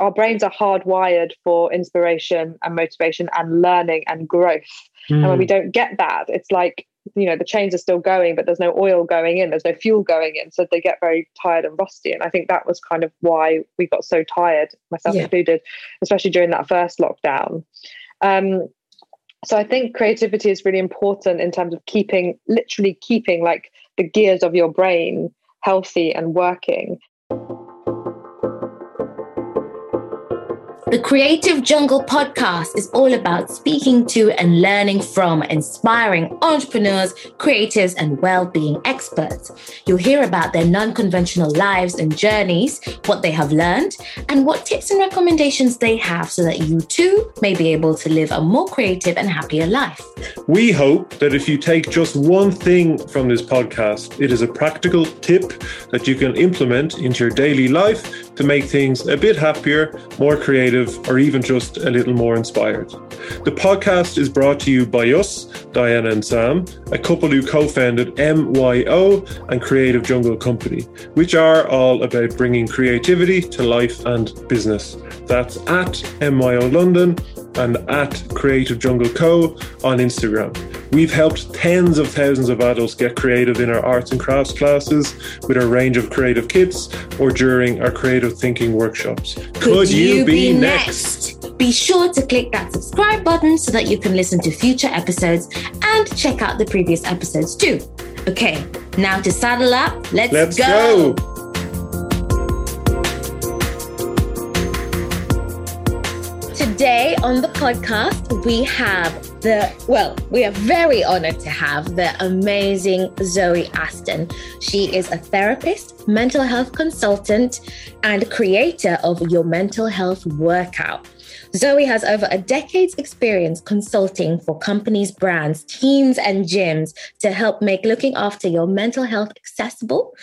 our brains are hardwired for inspiration and motivation and learning and growth. Mm. And when we hmm. don't get that, it's like, you know, the chains are still going, but there's no oil going in, there's no fuel going in. So they get very tired and rusty. And I think that was kind of why we got so tired, myself yeah. included, especially during that first lockdown. Um, so I think creativity is really important in terms of keeping, literally keeping like the gears of your brain healthy and working. The Creative Jungle podcast is all about speaking to and learning from inspiring entrepreneurs, creatives, and well being experts. You'll hear about their non conventional lives and journeys, what they have learned, and what tips and recommendations they have so that you too may be able to live a more creative and happier life. We hope that if you take just one thing from this podcast, it is a practical tip that you can implement into your daily life to make things a bit happier, more creative, or even just a little more inspired. The podcast is brought to you by us, Diana and Sam, a couple who co founded MYO and Creative Jungle Company, which are all about bringing creativity to life and business. That's at MYO London and at Creative Jungle Co on Instagram. We've helped tens of thousands of adults get creative in our arts and crafts classes with our range of creative kits or during our creative thinking workshops. Could, Could you, you, be, be next? next? Be sure to click that subscribe button so that you can listen to future episodes and check out the previous episodes too. Okay, now to saddle up, let's, let's go. go. Today on the podcast, we have the, well, we are very honored to have the amazing Zoe Aston. She is a therapist, mental health consultant, and creator of Your Mental Health Workout. Zoe has over a decade's experience consulting for companies, brands, teams, and gyms to help make looking after your mental health accessible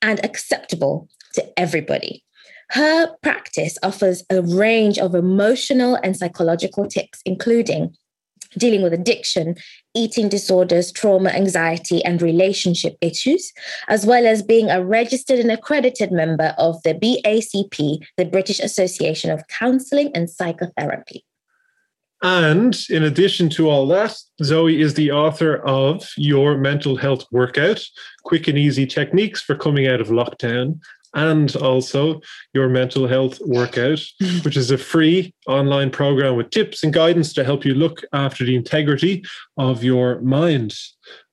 and acceptable to everybody. Her practice offers a range of emotional and psychological tips, including dealing with addiction, eating disorders, trauma, anxiety, and relationship issues, as well as being a registered and accredited member of the BACP, the British Association of Counselling and Psychotherapy. And in addition to all that, Zoe is the author of Your Mental Health Workout Quick and Easy Techniques for Coming Out of Lockdown and also your mental health workout, which is a free online program with tips and guidance to help you look after the integrity of your mind.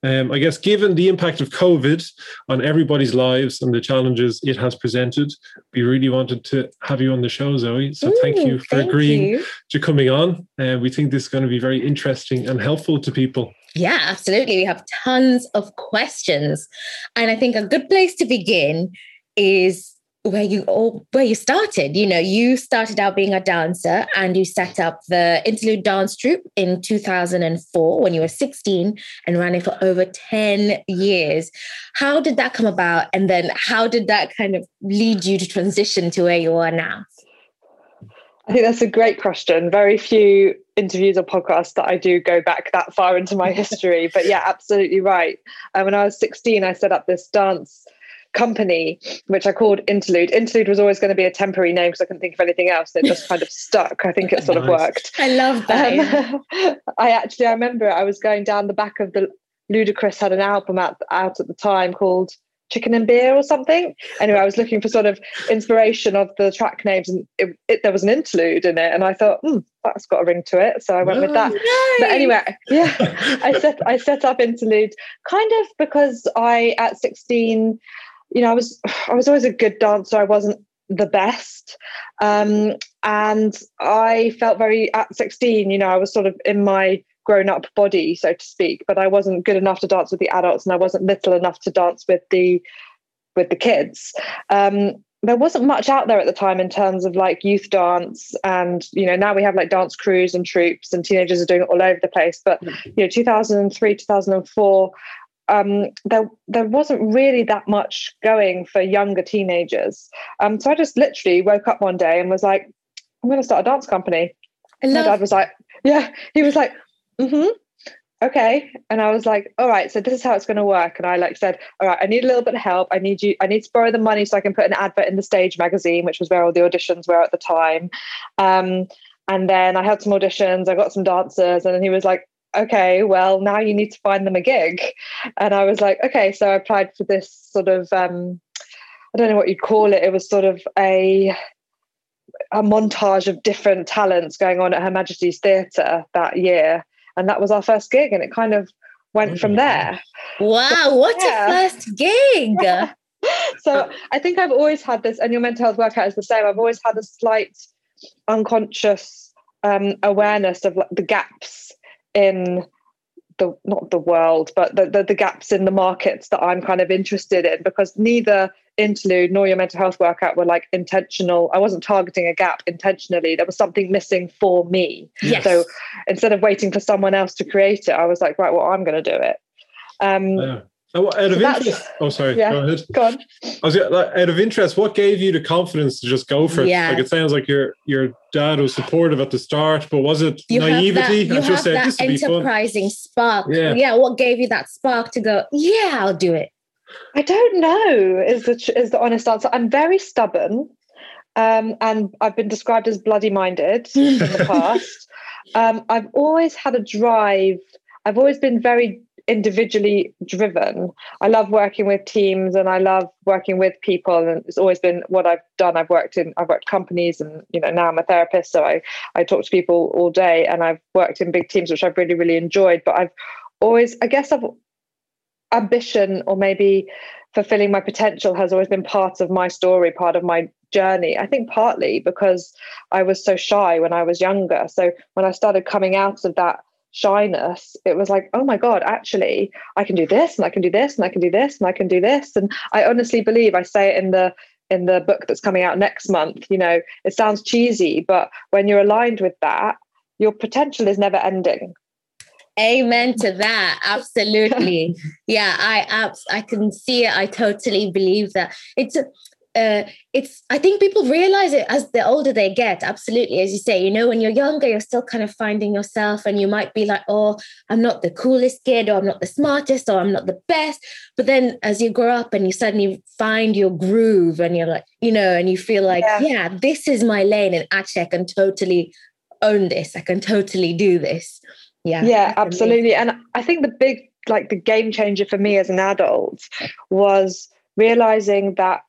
Um, I guess, given the impact of COVID on everybody's lives and the challenges it has presented, we really wanted to have you on the show, Zoe. So, Ooh, thank you for thank agreeing you. to coming on. And uh, we think this is going to be very interesting and helpful to people. Yeah, absolutely. We have tons of questions. And I think a good place to begin is where you all where you started. You know you started out being a dancer and you set up the interlude dance troupe in 2004 when you were 16 and ran it for over 10 years. How did that come about? And then how did that kind of lead you to transition to where you are now? I think that's a great question. Very few interviews or podcasts that i do go back that far into my history but yeah absolutely right. Uh, when i was 16 i set up this dance company, which I called Interlude. Interlude was always going to be a temporary name because I couldn't think of anything else. It just kind of stuck. I think it sort nice. of worked. I love that. Um, I actually, I remember I was going down the back of the Ludacris had an album out, out at the time called Chicken and Beer or something. Anyway, I was looking for sort of inspiration of the track names, and it, it, there was an interlude in it, and I thought, hmm, that's got a ring to it, so I went with that. Nice. But anyway, yeah, I set I set up interlude kind of because I at sixteen you know, I was I was always a good dancer. I wasn't the best, um, and I felt very at sixteen. You know, I was sort of in my grown up body, so to speak, but I wasn't good enough to dance with the adults, and I wasn't little enough to dance with the with the kids. Um, there wasn't much out there at the time in terms of like youth dance and you know now we have like dance crews and troops and teenagers are doing it all over the place but mm. you know 2003 2004 um, there there wasn't really that much going for younger teenagers. Um, so I just literally woke up one day and was like, I'm going to start a dance company. And my dad was like, yeah, he was like, mm-hmm. okay. And I was like, all right, so this is how it's going to work. And I like said, all right, I need a little bit of help. I need you, I need to borrow the money so I can put an advert in the stage magazine, which was where all the auditions were at the time. Um, and then I had some auditions, I got some dancers, and then he was like, okay, well, now you need to find them a gig. And I was like, okay. So I applied for this sort of, um, I don't know what you'd call it. It was sort of a, a montage of different talents going on at Her Majesty's Theatre that year. And that was our first gig. And it kind of went from there. Wow, what yeah. a first gig. Yeah. So I think I've always had this, and your mental health workout is the same. I've always had a slight unconscious um, awareness of like, the gaps in the not the world, but the, the, the gaps in the markets that I'm kind of interested in because neither interlude nor your mental health workout were like intentional. I wasn't targeting a gap intentionally. There was something missing for me. Yes. So instead of waiting for someone else to create it, I was like, right, well, I'm going to do it. Um, yeah. Oh, out of so interest, oh sorry, yeah, go ahead. Go on. I was out of interest. What gave you the confidence to just go for it? Yeah. Like it sounds like your your dad was supportive at the start, but was it you naivety? Have that, you have said, that enterprising spark. Yeah. yeah. What gave you that spark to go? Yeah, I'll do it. I don't know. Is the is the honest answer? I'm very stubborn, um, and I've been described as bloody minded in the past. Um, I've always had a drive. I've always been very individually driven. I love working with teams and I love working with people and it's always been what I've done. I've worked in I've worked companies and you know now I'm a therapist so I I talk to people all day and I've worked in big teams which I've really really enjoyed but I've always I guess I've ambition or maybe fulfilling my potential has always been part of my story, part of my journey. I think partly because I was so shy when I was younger. So when I started coming out of that shyness it was like oh my god actually i can do this and i can do this and i can do this and i can do this. And i honestly believe i say it in the in the book that's coming out next month you know it sounds cheesy but when you're aligned with that your potential is never ending. Amen to that. Absolutely. Yeah i abs- i can see it. I totally believe that. It's uh, it's I think people realize it as the older they get. Absolutely, as you say, you know, when you're younger, you're still kind of finding yourself, and you might be like, "Oh, I'm not the coolest kid, or I'm not the smartest, or I'm not the best." But then, as you grow up and you suddenly find your groove, and you're like, you know, and you feel like, yeah, yeah this is my lane, and actually, I can totally own this. I can totally do this. Yeah, yeah, absolutely. And I think the big, like, the game changer for me as an adult was realizing that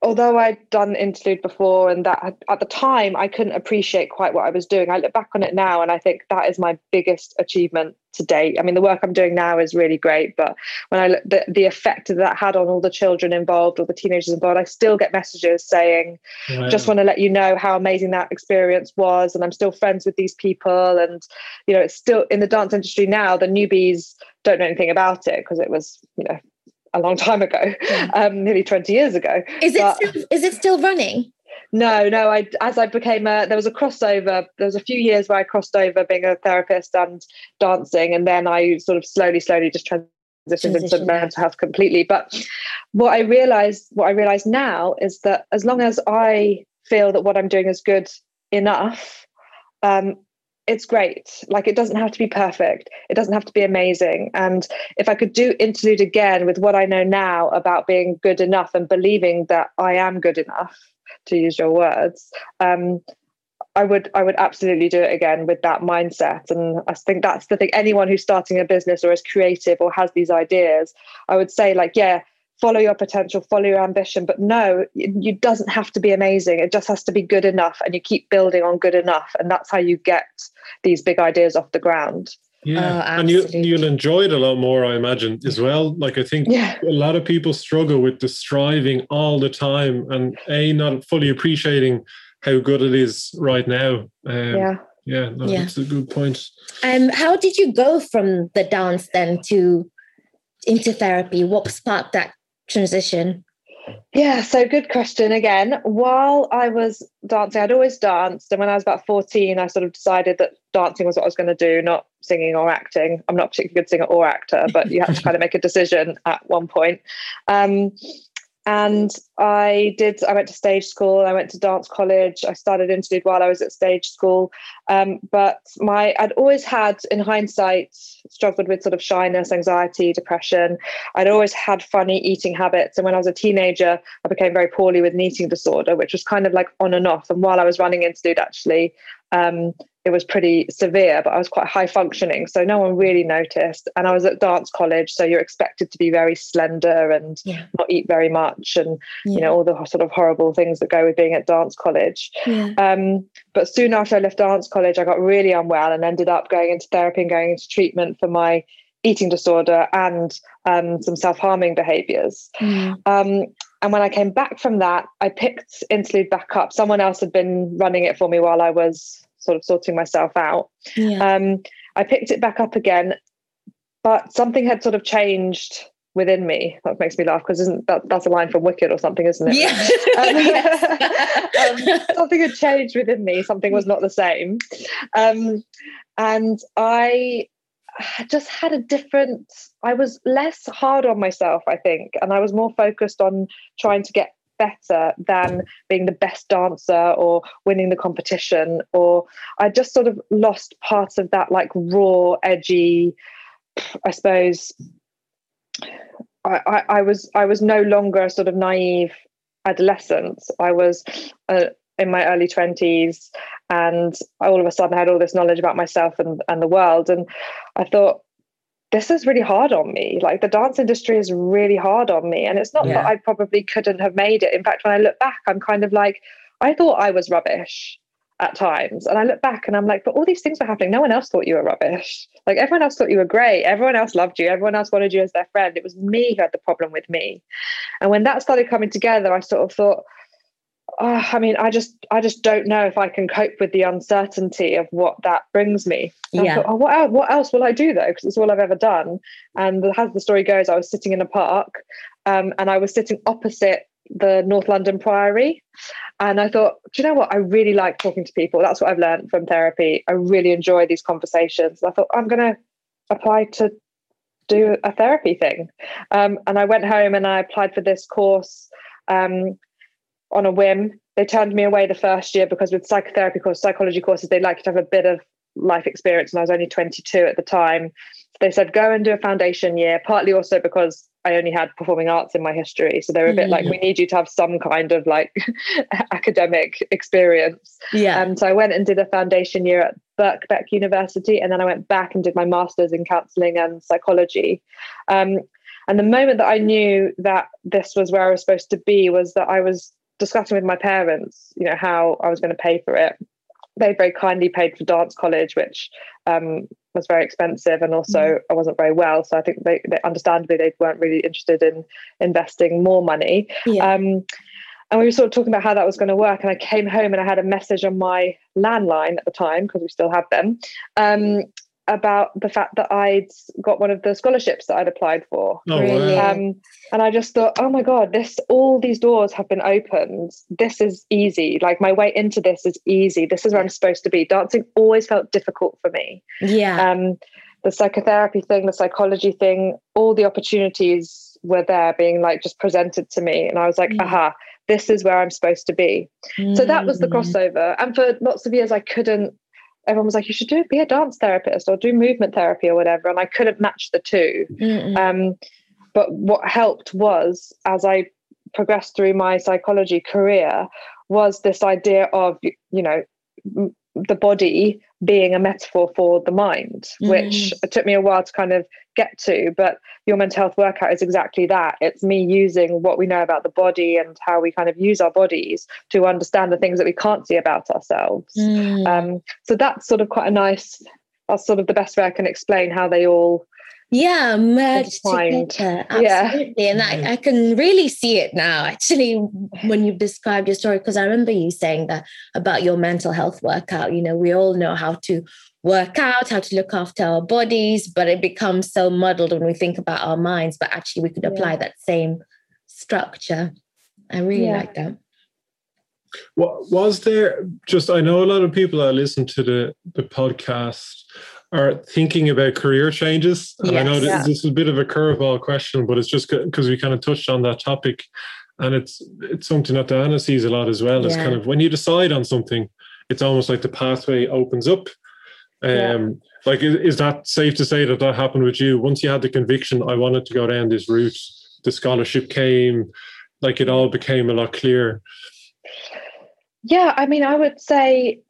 although I'd done interlude before and that at the time I couldn't appreciate quite what I was doing. I look back on it now and I think that is my biggest achievement to date. I mean, the work I'm doing now is really great, but when I look the, the effect that, that had on all the children involved or the teenagers involved, I still get messages saying, wow. just want to let you know how amazing that experience was. And I'm still friends with these people. And, you know, it's still in the dance industry now, the newbies don't know anything about it because it was, you know, a long time ago, um, nearly 20 years ago. Is it, still, is it still running? No, no. I as I became a there was a crossover. There was a few years where I crossed over being a therapist and dancing, and then I sort of slowly, slowly just transitioned Transition into mental health completely. But what I realized, what I realize now is that as long as I feel that what I'm doing is good enough, um, it's great. Like it doesn't have to be perfect. It doesn't have to be amazing. And if I could do interlude again with what I know now about being good enough and believing that I am good enough, to use your words, um, I would I would absolutely do it again with that mindset. And I think that's the thing. Anyone who's starting a business or is creative or has these ideas, I would say like, yeah, follow your potential, follow your ambition. But no, it, doesn't have to be amazing. It just has to be good enough, and you keep building on good enough, and that's how you get these big ideas off the ground. Yeah, oh, and you you'll enjoy it a lot more, I imagine, as well. Like I think yeah. a lot of people struggle with the striving all the time, and a not fully appreciating how good it is right now. Um, yeah. Yeah, no, yeah, that's a good point. Um, how did you go from the dance then to into therapy? What sparked that transition? Yeah, so good question again. While I was dancing, I'd always danced. And when I was about 14, I sort of decided that dancing was what I was going to do, not singing or acting. I'm not particularly good singer or actor, but you have to kind of make a decision at one point. Um, and I did. I went to stage school. I went to dance college. I started interlude while I was at stage school. Um, but my, I'd always had, in hindsight, struggled with sort of shyness, anxiety, depression. I'd always had funny eating habits, and when I was a teenager, I became very poorly with an eating disorder, which was kind of like on and off. And while I was running interlude, actually, um, it was pretty severe, but I was quite high functioning. So no one really noticed. And I was at dance college. So you're expected to be very slender and yeah. not eat very much and, yeah. you know, all the sort of horrible things that go with being at dance college. Yeah. Um, but soon after I left dance college, I got really unwell and ended up going into therapy and going into treatment for my eating disorder and um, some self harming behaviors. Mm. Um, and when I came back from that, I picked Interlude back up. Someone else had been running it for me while I was sort of sorting myself out. Yeah. Um, I picked it back up again, but something had sort of changed within me. That makes me laugh because isn't that that's a line from Wicked or something, isn't it? Yeah. um, um, something had changed within me. Something was not the same, um, and I just had a different. I was less hard on myself, I think, and I was more focused on trying to get better than being the best dancer or winning the competition or i just sort of lost part of that like raw edgy i suppose I, I, I was I was no longer a sort of naive adolescent. I was uh, in my early twenties, and all of a sudden I had all this knowledge about myself and and the world. And I thought, this is really hard on me. Like the dance industry is really hard on me. And it's not yeah. that I probably couldn't have made it. In fact, when I look back, I'm kind of like, I thought I was rubbish at times. And I look back and I'm like, but all these things were happening. No one else thought you were rubbish. Like everyone else thought you were great. Everyone else loved you. Everyone else wanted you as their friend. It was me who had the problem with me. And when that started coming together, I sort of thought, oh, I mean, I just, I just don't know if I can cope with the uncertainty of what that brings me. And yeah. I thought, oh, what else, what else will I do though? Because it's all I've ever done. And as the story goes, I was sitting in a park, um, and I was sitting opposite the North London Priory, and I thought, do you know what? I really like talking to people. That's what I've learned from therapy. I really enjoy these conversations. And I thought I'm going to apply to do a therapy thing. Um, and I went home and I applied for this course. Um, on a whim. They turned me away the first year because with psychotherapy course, psychology courses, they like to have a bit of life experience. And I was only 22 at the time. So they said, go and do a foundation year, partly also because I only had performing arts in my history. So they were a bit mm-hmm. like, we need you to have some kind of like academic experience. Yeah. Um, so I went and did a foundation year at Birkbeck University. And then I went back and did my master's in counseling and psychology. Um, and the moment that I knew that this was where I was supposed to be was that I was discussing with my parents, you know, how I was going to pay for it. They very kindly paid for dance college, which um, was very expensive, and also mm. I wasn't very well. So I think they, they, understandably they weren't really interested in investing more money. Yeah. Um, and we were sort of talking about how that was going to work. And I came home and I had a message on my landline at the time because we still had them um, about the fact that I'd got one of the scholarships that I'd applied for. Oh, really? wow. um, and I just thought, oh my God, this all these doors have been opened. This is easy. Like my way into this is easy. This is where I'm supposed to be. Dancing always felt difficult for me. Yeah. Um, the psychotherapy thing, the psychology thing, all the opportunities were there being like just presented to me. And I was like, mm. aha, this is where I'm supposed to be. Mm. So that was the mm. crossover. And for lots of years, I couldn't everyone was like, you should do be a dance therapist or do movement therapy or whatever. And I couldn't match the 2 um, but what helped was as I progressed through my psychology career was this idea of, you know, the body being a metaphor for the mind, mm. which it took me a while to kind of get to. But your mental health workout is exactly that. It's me using what we know about the body and how we kind of use our bodies to understand the things that we can't see about ourselves. Mm. Um, so that's sort of quite a nice, that's sort of the best way I can explain how they all yeah merged together absolutely yeah. and I, I can really see it now actually when you've described your story because i remember you saying that about your mental health workout you know we all know how to work out how to look after our bodies but it becomes so muddled when we think about our minds but actually we could apply yeah. that same structure i really yeah. like that what was there just i know a lot of people that listen to the the podcast are thinking about career changes. And yes, I know yeah. this is a bit of a curveball question, but it's just because we kind of touched on that topic. and it's it's something that Diana sees a lot as well. It's kind of when you decide on something, it's almost like the pathway opens up. Um, Yeah. like is, is that safe to say that that happened with you? Once you had the conviction, I wanted to go down this route. The scholarship came, like it all became a lot clearer. Yeah, I mean, I would say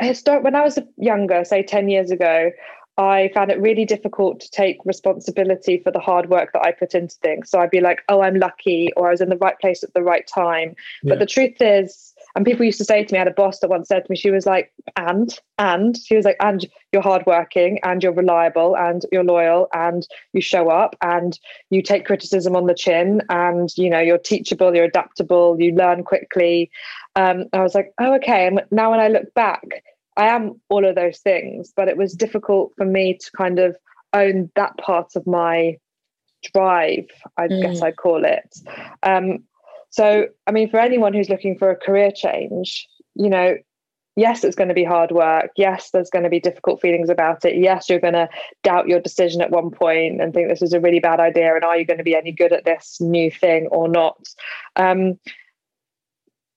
historic when I was younger, say 10 years ago, I found it really difficult to take responsibility for the hard work that I put into things. So I'd be like, oh, I'm lucky, or I was in the right place at the right time. Yeah. But the truth is, and people used to say to me, I had a boss that once said to me, she was like, and, and, she was like, and you're hardworking, and you're reliable, and you're loyal, and you show up, and you take criticism on the chin, and, you know, you're teachable, you're adaptable, you learn quickly. Um, I was like, oh, okay. And now when I look back, I am all of those things, but it was difficult for me to kind of own that part of my drive, I Mm. guess I'd call it. Um, so, I mean, for anyone who's looking for a career change, you know, yes, it's going to be hard work. Yes, there's going to be difficult feelings about it. Yes, you're going to doubt your decision at one point and think this is a really bad idea. And are you going to be any good at this new thing or not? Um,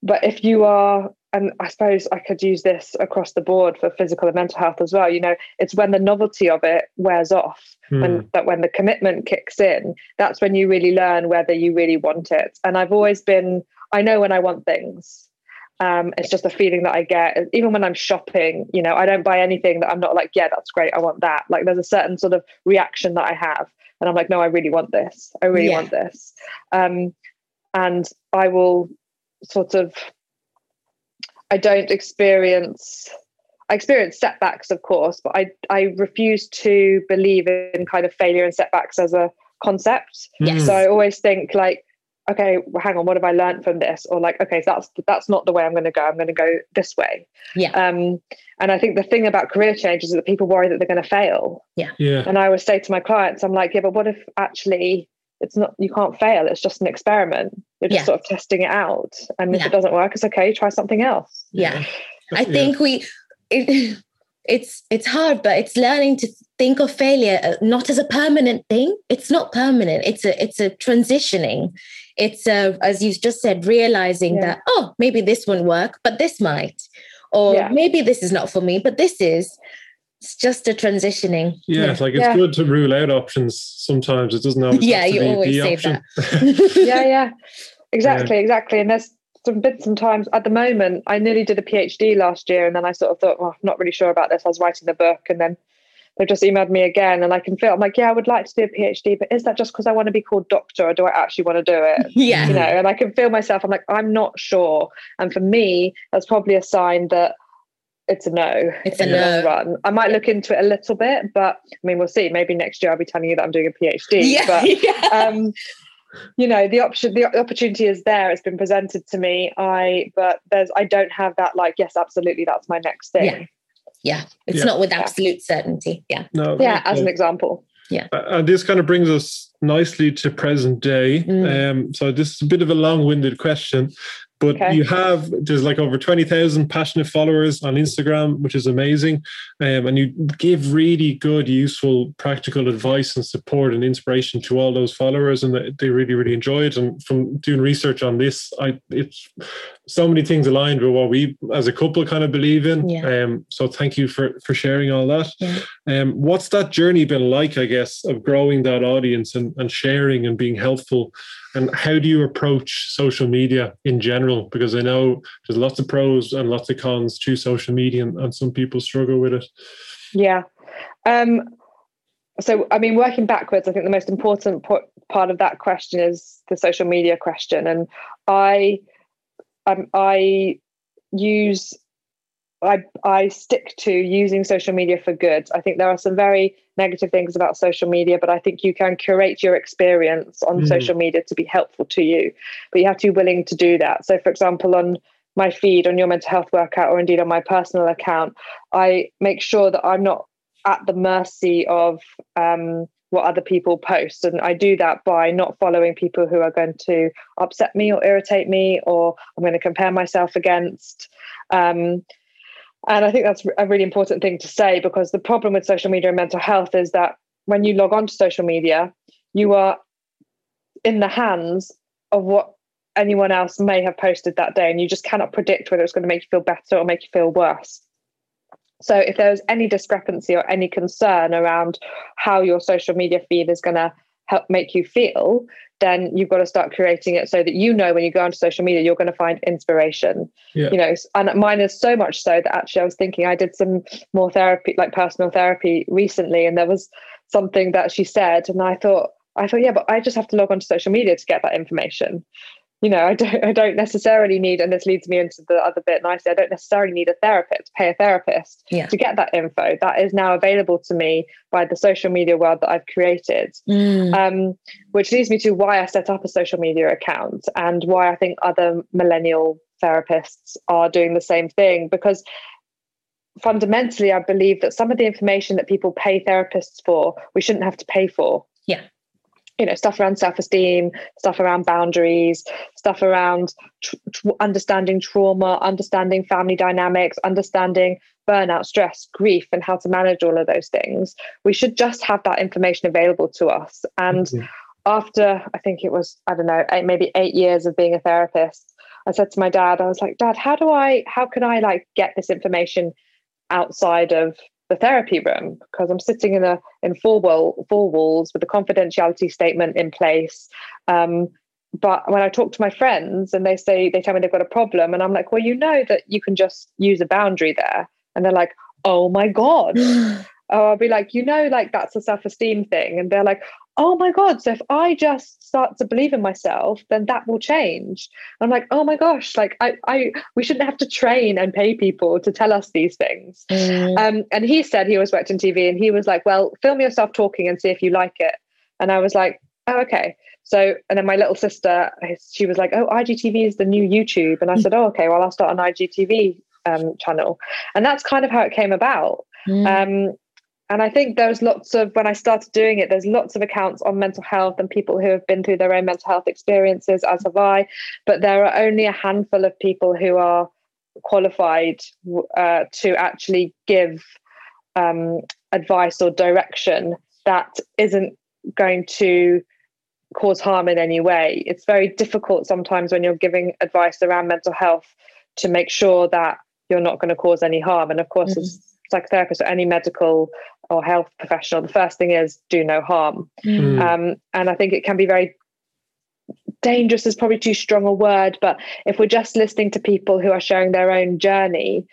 but if you are and i suppose i could use this across the board for physical and mental health as well you know it's when the novelty of it wears off Hmm. when that when the commitment kicks in that's when you really learn whether you really want it. And i've always been i know when i want things. Um, it's just a feeling that i get even when i'm shopping you know i don't buy anything that i'm not like yeah that's great i want that. Like there's a certain sort of reaction that i have and i'm like no i really want this. I really Yeah. want this. Um, and i will sort of I don't experience I experience setbacks, of course, but I I refuse to believe in kind of failure and setbacks as a concept. Yes. So I always think like, okay, well, hang on, what have I learned from this? Or like, okay, that's that's not the way I'm going to go. I'm going to go this way. Yeah. Um, and I think the thing about career change is that people worry that they're going to fail. Yeah. And I always say to my clients, I'm like, yeah, but what if actually it's not you can't fail it's just an experiment you're just Yeah. sort of testing it out and if Yeah. it doesn't work it's okay try something else Yeah. I Yeah. think we it, it's it's hard, but it's learning to think of failure uh, not as a permanent thing. It's not permanent. It's a it's a transitioning. It's a as you just said, realizing Yeah. that oh maybe this won't work, but this might, or Yeah. maybe this is not for me, but this is. It's just a transitioning. Yeah, it's like it's Yeah. good to rule out options sometimes. It doesn't always Yeah, have to you be always the say option. yeah yeah exactly exactly and there's some been some times at the moment i nearly did a phd last year and then i sort of thought well i'm not really sure about this i was writing the book and then they've just emailed me again and i can feel i'm like yeah i would like to do a phd but is that just because i want to be called doctor or do i actually want to do it yeah. you know and i can feel myself i'm like i'm not sure and for me that's probably a sign that it's a no It's a in the no. run i might look into it a little bit but i mean we'll see maybe next year i'll be telling you that i'm doing a phd Yeah. but yeah. um you know the option the opportunity is there it's been presented to me i but there's i don't have that like yes absolutely that's my next thing Yeah. Yeah. It's Yeah. not with absolute certainty. Yeah. No, yeah very as an example Yeah. and this kind of brings us nicely to present day. Mm. Um, so this is a bit of a long-winded question, but Okay. you have there's like over twenty thousand passionate followers on Instagram, which is amazing, um, and you give really good, useful, practical advice and support and inspiration to all those followers, and they- they really, really enjoy it. And from doing research on this, I it's so many things aligned with what we as a couple kind of believe in. Yeah. Um, so thank you for for sharing all that. Yeah. Um, what's that journey been like, I guess, of growing that audience and, and sharing and being helpful? And how do you approach social media in general? Because I know there's lots of pros and lots of cons to social media, and, some people struggle with it. yeah um so i mean working backwards i think the most important po- part of that question is the social media question and i um, i use I, I stick to using social media for good. I think there are some very negative things about social media, but I think you can curate your experience on Mm. social media to be helpful to you. But you have to be willing to do that. So, for example, on my feed, on your mental health workout, or indeed on my personal account, I make sure that I'm not at the mercy of um, what other people post. And I do that by not following people who are going to upset me or irritate me, or I'm going to compare myself against. Um, and I think that's a really important thing to say because the problem with social media and mental health is that when you log on to social media, you are in the hands of what anyone else may have posted that day, and you just cannot predict whether it's going to make you feel better or make you feel worse. So if there's any discrepancy or any concern around how your social media feed is going to help make you feel, then you've got to start creating it so that you know when you go onto social media, you're going to find inspiration. Yeah. You know, and mine is so much so that actually I was thinking I did some more therapy, like personal therapy recently, and there was something that she said, and I thought, I thought, yeah, but I just have to log onto social media to get that information you know, I don't I don't necessarily need, and this leads me into the other bit nicely, I don't necessarily need a therapist, pay a therapist yeah. to get that info. That is now available to me by the social media world that I've created. Mm. Um, which leads me to why I set up a social media account and why I think other millennial therapists are doing the same thing. Because fundamentally, I believe that some of the information that people pay therapists for, we shouldn't have to pay for. Yeah you know stuff around self-esteem stuff around boundaries stuff around tr- tr- understanding trauma understanding family dynamics understanding burnout stress grief and how to manage all of those things we should just have that information available to us and mm-hmm. after i think it was i don't know eight, maybe eight years of being a therapist i said to my dad i was like dad how do i how can i like get this information outside of the therapy room because I'm sitting in a in four wall four walls with a confidentiality statement in place. Um, but when I talk to my friends and they say they tell me they've got a problem, and I'm like, well, you know that you can just use a boundary there, and they're like, oh my god. oh, I'll be like, you know, like that's a self esteem thing, and they're like, oh my god so if i just start to believe in myself then that will change. I'm like oh my gosh like i i we shouldn't have to train and pay people to tell us these things. Mm. um, and he said he always worked in tv and he was like well film yourself talking and see if you like it. And i was like oh okay. So and then my little sister she was like oh igtv is the new youtube. And i said oh okay well i'll start an igtv um, channel. And that's kind of how it came about. Mm. um, and I think there's lots of, when I started doing it, there's lots of accounts on mental health and people who have been through their own mental health experiences, as have I. But there are only a handful of people who are qualified uh, to actually give um, advice or direction that isn't going to cause harm in any way. It's very difficult sometimes when you're giving advice around mental health to make sure that you're not going to cause any harm. And of course, mm-hmm. as psychotherapist or any medical or health professional, the first thing is do no harm. Mm. Um, and I think it can be very dangerous is probably too strong a word, but if we're just listening to people who are sharing their own journey,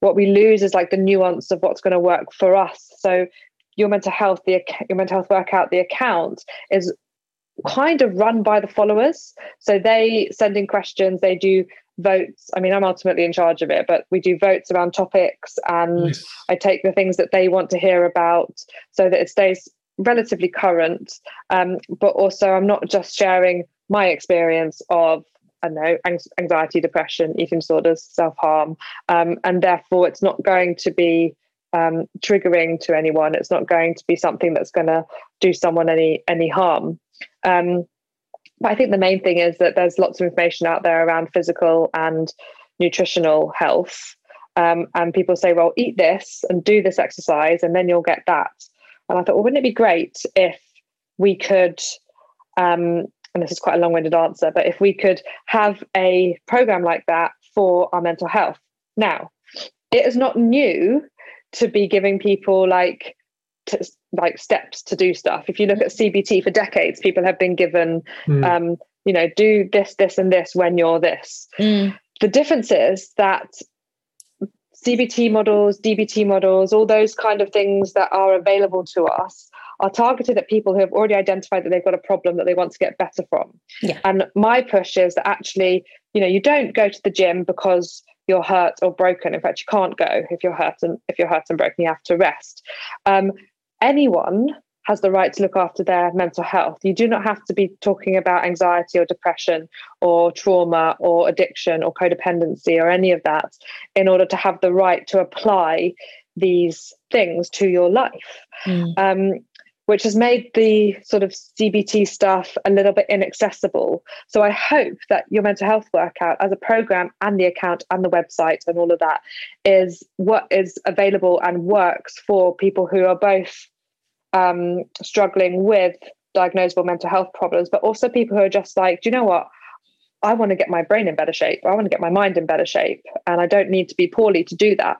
what we lose is like the nuance of what's going to work for us. So your mental health, the your mental health workout, the account is kind of run by the followers. So they send in questions, they do votes. I mean, I'm ultimately in charge of it, but we do votes around topics and nice. I take the things that they want to hear about so that it stays relatively current. Um, but also, I'm not just sharing my experience of I know anxiety, depression, eating disorders, self harm, um, and therefore it's not going to be um, triggering to anyone. It's not going to be something that's going to do someone any any harm. Um, but I think the main thing is that there's lots of information out there around physical and nutritional health. Um, and people say, well, eat this and do this exercise, and then you'll get that. And I thought, well, wouldn't it be great if we could, um, and this is quite a long winded answer, but if we could have a program like that for our mental health? Now, it is not new to be giving people like to, like steps to do stuff. If you look at CBT for decades, people have been given, mm. um, you know, do this, this, and this when you're this. Mm. The difference is that CBT models, DBT models, all those kind of things that are available to us are targeted at people who have already identified that they've got a problem that they want to get better from. Yeah. And my push is that actually, you know, you don't go to the gym because you're hurt or broken. In fact, you can't go if you're hurt and if you're hurt and broken, you have to rest. Um, anyone has the right to look after their mental health. You do not have to be talking about anxiety or depression or trauma or addiction or codependency or any of that in order to have the right to apply these things to your life. Mm. Um, which has made the sort of CBT stuff a little bit inaccessible. So I hope that your mental health workout as a program and the account and the website and all of that is what is available and works for people who are both um, struggling with diagnosable mental health problems, but also people who are just like, do you know what? I want to get my brain in better shape. I want to get my mind in better shape. And I don't need to be poorly to do that.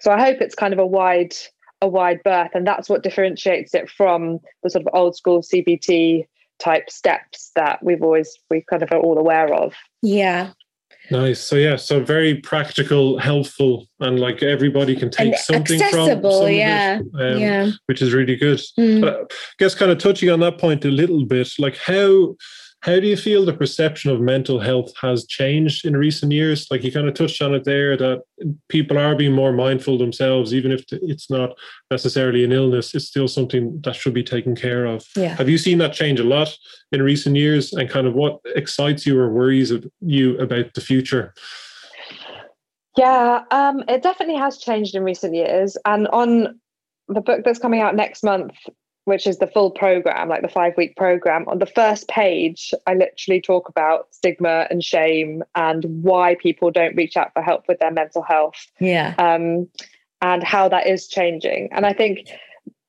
So I hope it's kind of a wide, a wide berth. And that's what differentiates it from the sort of old school CBT type steps that we've always we kind of are all aware of. Yeah. Nice. So yeah, so very practical, helpful, and like everybody can take And something from accessible, some of it, yeah, um, yeah. which is really good. Mm. But I guess kind of touching on that point a little bit, like how how do you feel the perception of mental health has changed in recent years? Like you kind of touched on it there, that people are being more mindful themselves, even if it's not necessarily an illness, it's still something that should be taken care of. Yeah. Have you seen that change a lot in recent years? And kind of what excites you or worries you about the future? Yeah, um, it definitely has changed in recent years. And on the book that's coming out next month, which is the full program, like the five week program, on the first page, I literally talk about stigma and shame and why people don't reach out for help with their mental health Yeah. um, and how that is changing. And I think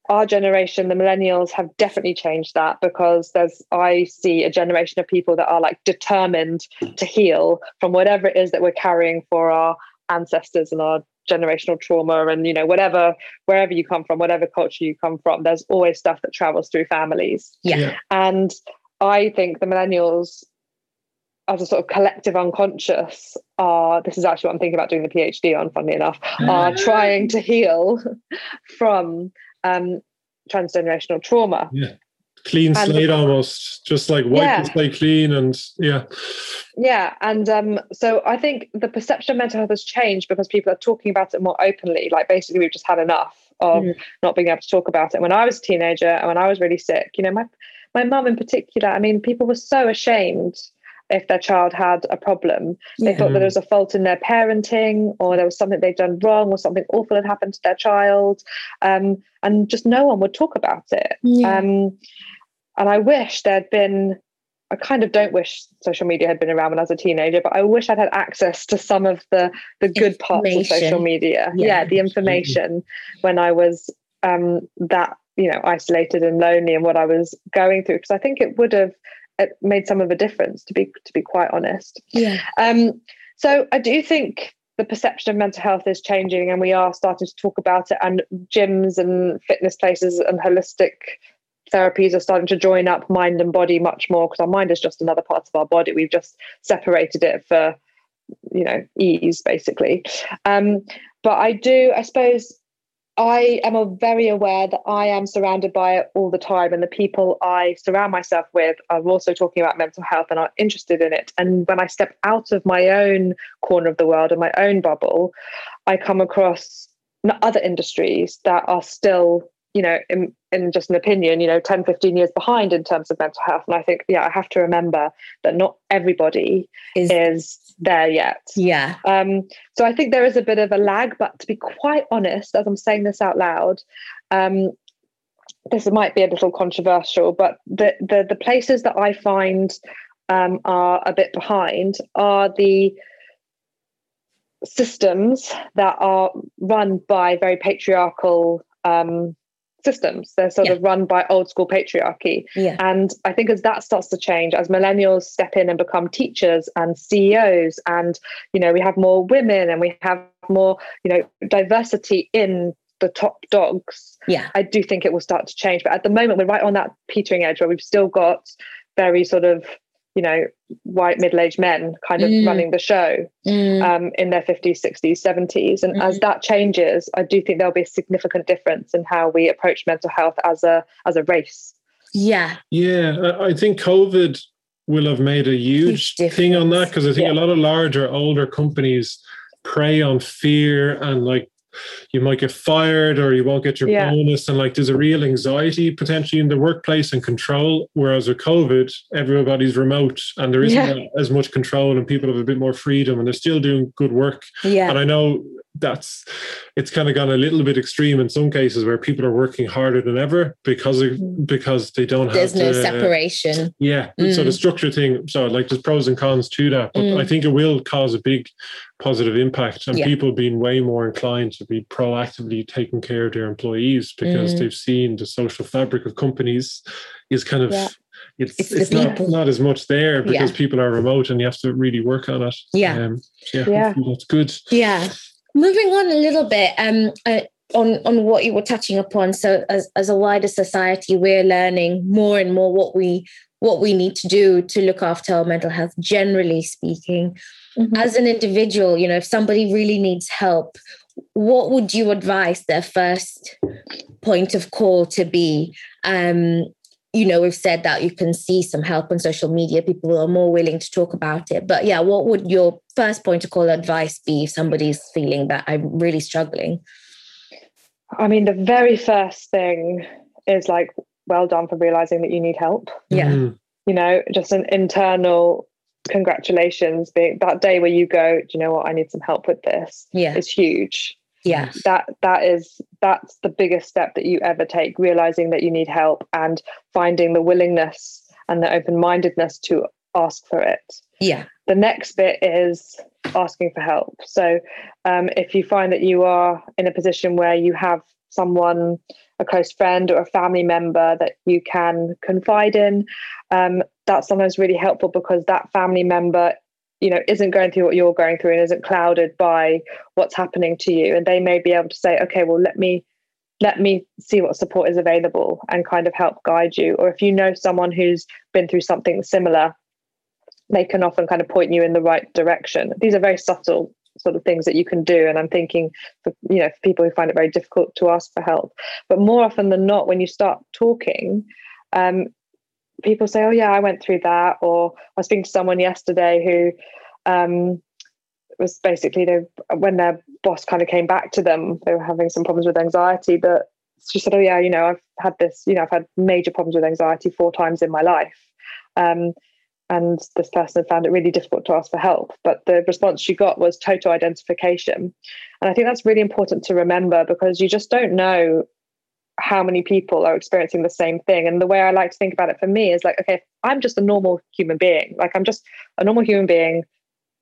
our generation, the millennials, have definitely changed that because there's I see a generation of people that are like determined to heal from whatever it is that we're carrying for our ancestors and our generational trauma and you know whatever wherever you come from whatever culture you come from there's always stuff that travels through families Yeah. Yeah. and I think the millennials, as a sort of collective unconscious, are this is actually what I'm thinking about doing the PhD on, funnily enough, are trying to heal from um, transgenerational trauma. Yeah. Clean And- slate almost, just like wipe Yeah. the slate clean and yeah. Yeah. And um, so I think the perception of mental health has changed because people are talking about it more openly. Like basically, we've just had enough of Mm. not being able to talk about it. When I was a teenager and when I was really sick, you know, my my mum in particular, I mean, people were so ashamed if their child had a problem. They Yeah. thought that there was a fault in their parenting or there was something they'd done wrong or something awful had happened to their child. Um, and just no one would talk about it. Yeah. Um, and I wish there'd been, I kind of don't wish social media had been around when I was a teenager, but I wish I'd had access to some of the, the good parts of social media. Yeah, Yeah, the information when I was um, that, you know, isolated and lonely and what I was going through. Because I think it would have it made some of a difference, to be to be quite honest. Yeah. Um, so I do think the perception of mental health is changing, and we are starting to talk about it. And gyms and fitness places and holistic therapies are starting to join up mind and body much more because our mind is just another part of our body. We've just separated it for you know ease, basically. Um, but I do, I suppose. I am very aware that I am surrounded by it all the time, and the people I surround myself with are also talking about mental health and are interested in it. And when I step out of my own corner of the world and my own bubble, I come across other industries that are still, you know, in, in just an opinion, you know, 10, 15 years behind in terms of mental health. And I think, yeah, I have to remember that not everybody Is, is there yet. yeah. Um, so I think there is a bit of a lag, but to be quite honest, as I'm saying this out loud, um, this might be a little controversial, but the the, the places that I find um, are a bit behind are the systems that are run by very patriarchal um, systems. They're sort Yeah. of run by old school patriarchy. Yeah. And I think as that starts to change, as millennials step in and become teachers and CEOs, and you know, we have more women and we have more, you know, diversity in the top dogs, Yeah. I do think it will start to change. But at the moment, we're right on that petering edge where we've still got very sort of, you know, white middle-aged men kind of Mm. running the show Mm, um, in their 50s, 60s, 70s. And as that changes, I do think there'll be a significant difference in how we approach mental health as a as a race. yeah. Yeah, I I think COVID will have made a huge Huge thing on that because I think Yeah. a lot of larger, older companies prey on fear and like you might get fired or you won't get your Yeah. bonus and like there's a real anxiety potentially in the workplace and control whereas with covid everybody's remote and there isn't Yeah. as much control and people have a bit more freedom and they're still doing good work Yeah. and I know that's it's kind of gone a little bit extreme in some cases where people are working harder than ever because of, because they don't have There's no to- separation. yeah. So the Mm. structure thing, so like there's pros and cons to that, but Mm. I think it will cause a big positive impact and Yeah. people being way more inclined to be proactively taking care of their employees because Mm. they've seen the social fabric of companies is kind of Yeah. it's It's it's, not not as much there because Yeah. people are remote and you have to really work on it. Yeah. um, yeah, Yeah. that's good. Yeah. Moving on a little bit um, uh, on, on what you were touching upon. So as, as a wider society, we're learning more and more what we what we need to do to look after our mental health, generally speaking. Mhm. As an individual, you know, if somebody really needs help, what would you advise their first point of call to be? Um, you know, we've said that you can see some help on social media. People are more willing to talk about it. But yeah, what would your first point of call advice be if somebody's feeling that I'm really struggling? I mean, the very first thing is like, well done for realizing that you need help. Yeah. Mhm. You know, just an internal congratulations being that day where you go, do you know what? I need some help with this. Yeah. It's huge. Yeah. That that is that's the biggest step that you ever take, realizing that you need help and finding the willingness and the open-mindedness to ask for it. Yeah. the next bit is asking for help. So, um, if you find that you are in a position where you have someone, a close friend or a family member that you can confide in, um, that's sometimes really helpful because that family member, you know, isn't going through what you're going through and isn't clouded by what's happening to you, and they may be able to say, okay, well, let me. Let me see what support is available and kind of help guide you. Or if you know someone who's been through something similar, they can often kind of point you in the right direction. These are very subtle sort of things that you can do. And I'm thinking for you know, for people who find it very difficult to ask for help. But more often than not, when you start talking, um, people say, Oh yeah, I went through that. Or I was speaking to someone yesterday who um was basically they when their boss kind of came back to them, they were having some problems with anxiety, but she said, Oh yeah, you know, I've had this, you know, I've had major problems with anxiety four times in my life. Um, and this person found it really difficult to ask for help. But the response she got was total identification. And I think that's really important to remember because you just don't know how many people are experiencing the same thing. And the way I like to think about it for me is like, okay, I'm just a normal human being. Like I'm just a normal human being,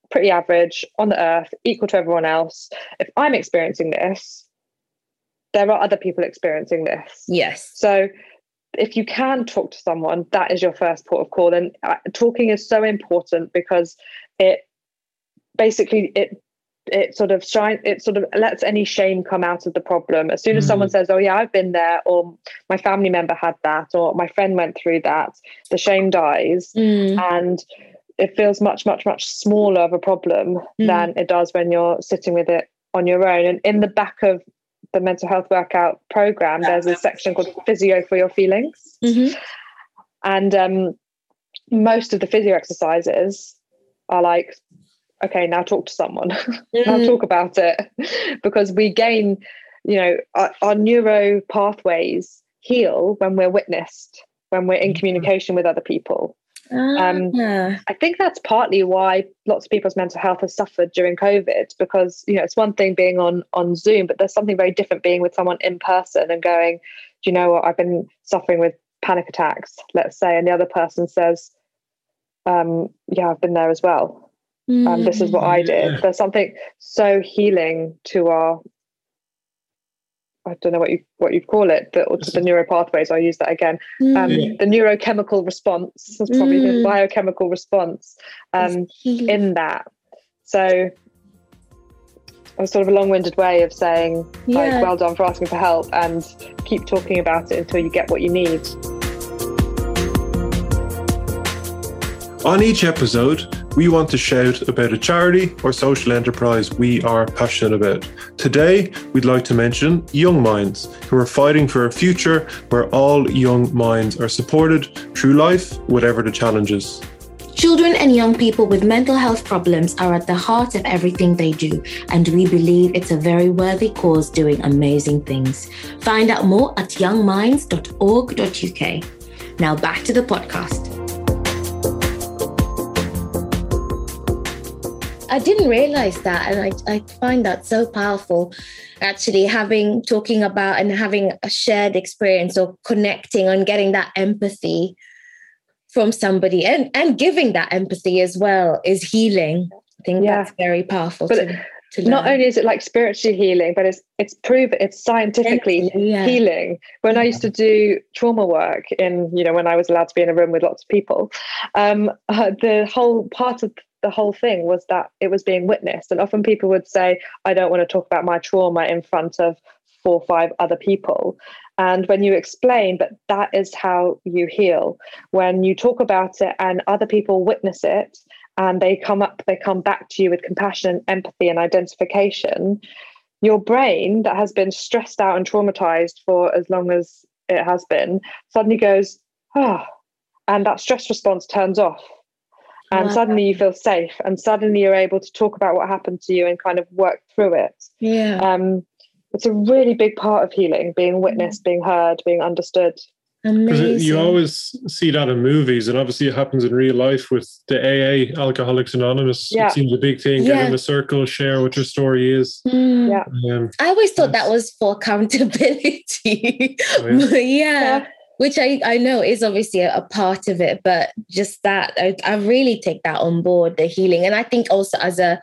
pretty average on the earth, equal to everyone else. If I'm experiencing this, there are other people experiencing this. Yes. So if you can talk to someone, that is your first port of call. And uh, talking is so important because it basically it it sort of shine it sort of lets any shame come out of the problem. As soon as Mm. someone says, "Oh yeah, I've been there," or "My family member had that," or "My friend went through that," the shame dies, Mm. and it feels much much much smaller of a problem Mm. than it does when you're sitting with it on your own. And in the back of the mental health workout program, there's a section called physio for your feelings. Mhm. And um, most of the physio exercises are like, okay, now talk to someone, now Mm. talk about it. because we gain, you know, our, our neuro pathways heal when we're witnessed, when we're in communication with other people. Um, Ah. I think that's partly why lots of people's mental health has suffered during COVID because you know it's one thing being on on Zoom, but there's something very different being with someone in person and going, do you know what? I've been suffering with panic attacks, let's say, and the other person says, um, yeah, I've been there as well. Um, this is what I did. Yeah. There's something so healing to our I don't know what you what you call it, the, or to the neuro pathways. I'll use that again um, Mm. the neurochemical response is probably the Mm. biochemical response um, in that. So, a sort of a long-winded way of saying, Yeah. like, well done for asking for help, and keep talking about it until you get what you need. On each episode, we want to shout about a charity or social enterprise we are passionate about. Today, we'd like to mention Young Minds, who are fighting for a future where all young minds are supported through life, whatever the challenges. Children and young people with mental health problems are at the heart of everything they do, and we believe it's a very worthy cause doing amazing things. Find out more at youngminds.org.uk. Now back to the podcast. I didn't realize that, and I, I find that so powerful. Actually, having talking about and having a shared experience or connecting on getting that empathy from somebody and and giving that empathy as well is healing. I think Yeah. that's very powerful. But too. not only is it like spiritually healing, but it's it's proven it's scientifically yeah. healing. When yeah. I used to do trauma work in, you know, when I was allowed to be in a room with lots of people, um, uh, the whole part of the whole thing was that it was being witnessed. And often people would say, I don't want to talk about my trauma in front of four or five other people. And when you explain, but that is how you heal, when you talk about it and other people witness it and they come up, they come back to you with compassion, and empathy, and identification, your brain that has been stressed out and traumatized for as long as it has been suddenly goes, ah, oh, and that stress response turns off. And wow. suddenly you feel safe, and suddenly you're able to talk about what happened to you and kind of work through it. Yeah. Um, it's a really big part of healing being witnessed, being heard, being understood. Amazing. You always see that in movies, and obviously it happens in real life with the AA, Alcoholics Anonymous. Yeah. It seems a big thing. Yeah. Get in a circle, share what your story is. Mm. Yeah. Um, I always thought that was for accountability. Oh, yeah. yeah. Which I, I know is obviously a, a part of it, but just that I, I really take that on board, the healing. And I think also as a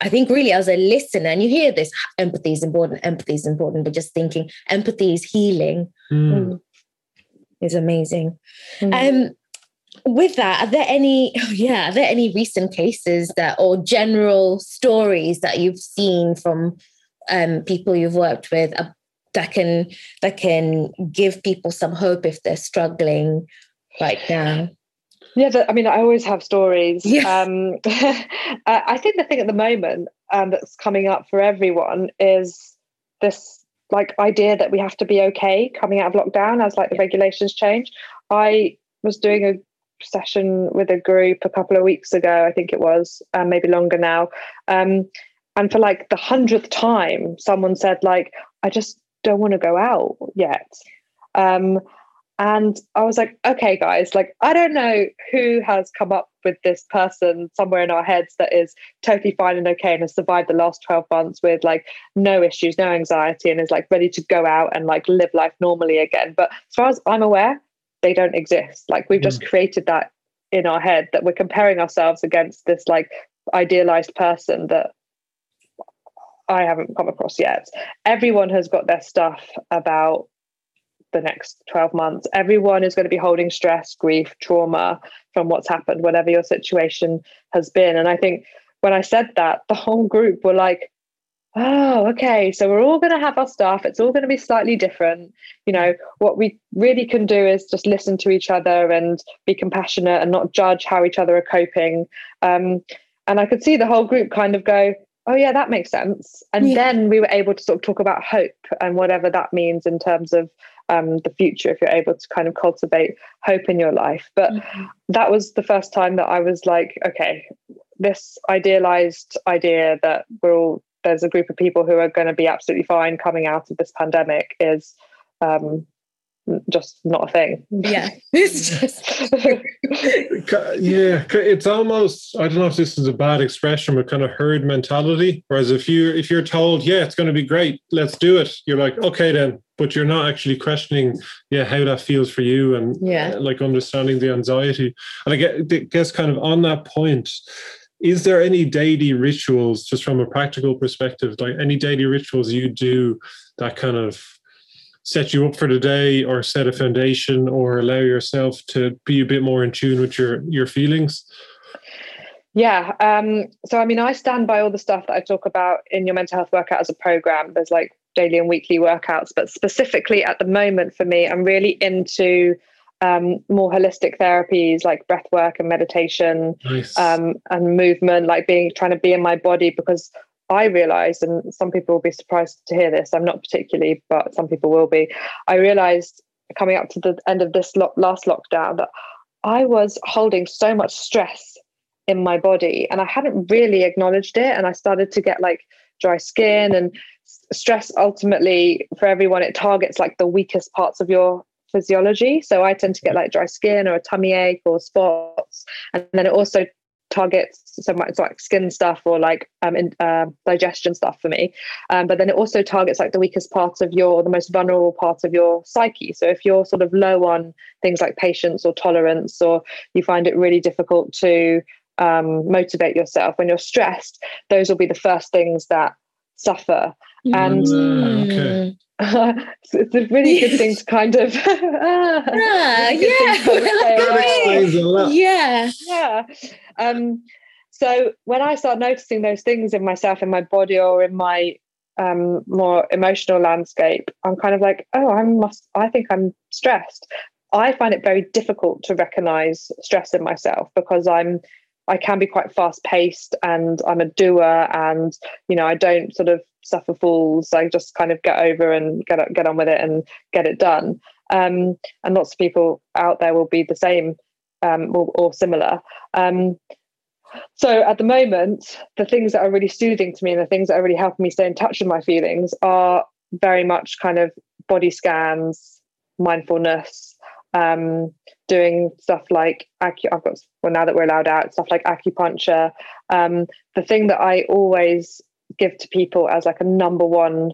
I think really as a listener, and you hear this empathy is important, empathy is important, but just thinking empathy is healing. Mm is amazing. Mm. Um, with that, are there any yeah, are there any recent cases that or general stories that you've seen from um, people you've worked with that can that can give people some hope if they're struggling right now? Yeah, I mean, I always have stories. Yeah. Um, I think the thing at the moment um, that's coming up for everyone is this like idea that we have to be okay coming out of lockdown as like the regulations change. I was doing a session with a group a couple of weeks ago, I think it was, um, maybe longer now. Um, and for like the hundredth time, someone said, like, I just don't want to go out yet. Um, and I was like, okay, guys, like, I don't know who has come up with this person somewhere in our heads that is totally fine and okay and has survived the last 12 months with like no issues, no anxiety, and is like ready to go out and like live life normally again. But as far as I'm aware, they don't exist. Like, we've mm. just created that in our head that we're comparing ourselves against this like idealized person that I haven't come across yet. Everyone has got their stuff about the next 12 months. Everyone is going to be holding stress, grief, trauma from what's happened, whatever your situation has been. And I think when I said that, the whole group were like, oh, okay, so we're all going to have our stuff. It's all going to be slightly different. You know, what we really can do is just listen to each other and be compassionate and not judge how each other are coping. Um, and I could see the whole group kind of go, oh yeah that makes sense and yeah. then we were able to sort of talk about hope and whatever that means in terms of um, the future if you're able to kind of cultivate hope in your life. But mm-hmm. that was the first time that I was like, okay, this idealized idea that we're all there's a group of people who are going to be absolutely fine coming out of this pandemic is um, just not a thing. Yeah, it's just yeah. It's almost I don't know if this is a bad expression, but kind of herd mentality. Whereas if you if you're told, yeah, it's going to be great, let's do it, you're like, okay, then. But you're not actually questioning, yeah, how that feels for you, and yeah, uh, like understanding the anxiety. And I guess kind of on that point. Is there any daily rituals, just from a practical perspective, like any daily rituals you do that kind of set you up for the day or set a foundation or allow yourself to be a bit more in tune with your your feelings yeah um, so i mean i stand by all the stuff that i talk about in your mental health workout as a program there's like daily and weekly workouts but specifically at the moment for me i'm really into um, more holistic therapies like breath work and meditation nice. um, and movement like being trying to be in my body because I realized, and some people will be surprised to hear this, I'm not particularly, but some people will be. I realized coming up to the end of this lo- last lockdown that I was holding so much stress in my body and I hadn't really acknowledged it. And I started to get like dry skin and stress ultimately for everyone, it targets like the weakest parts of your physiology. So I tend to get mm-hmm. like dry skin or a tummy ache or spots. And then it also targets so much like skin stuff or like um, in, uh, digestion stuff for me um, but then it also targets like the weakest parts of your the most vulnerable parts of your psyche so if you're sort of low on things like patience or tolerance or you find it really difficult to um, motivate yourself. When you're stressed, those will be the first things that suffer. And Mm, okay. it's a really good thing to kind of Ah, yeah. to kind of stay Great. away. Explains a lot. yeah. yeah. Um, so when I start noticing those things in myself, in my body, or in my um, more emotional landscape, I'm kind of like, oh, I must. I think I'm stressed. I find it very difficult to recognize stress in myself because I'm. I can be quite fast paced and I'm a doer and you know I don't sort of suffer fools I just kind of get over and get get on with it and get it done um, and lots of people out there will be the same um, or, or similar um, so at the moment, the things that are really soothing to me and the things that are really helping me stay in touch with my feelings are very much kind of body scans, mindfulness, um, doing stuff like I've got well now that we're allowed out stuff like acupuncture. Um, the thing that I always give to people as like a number one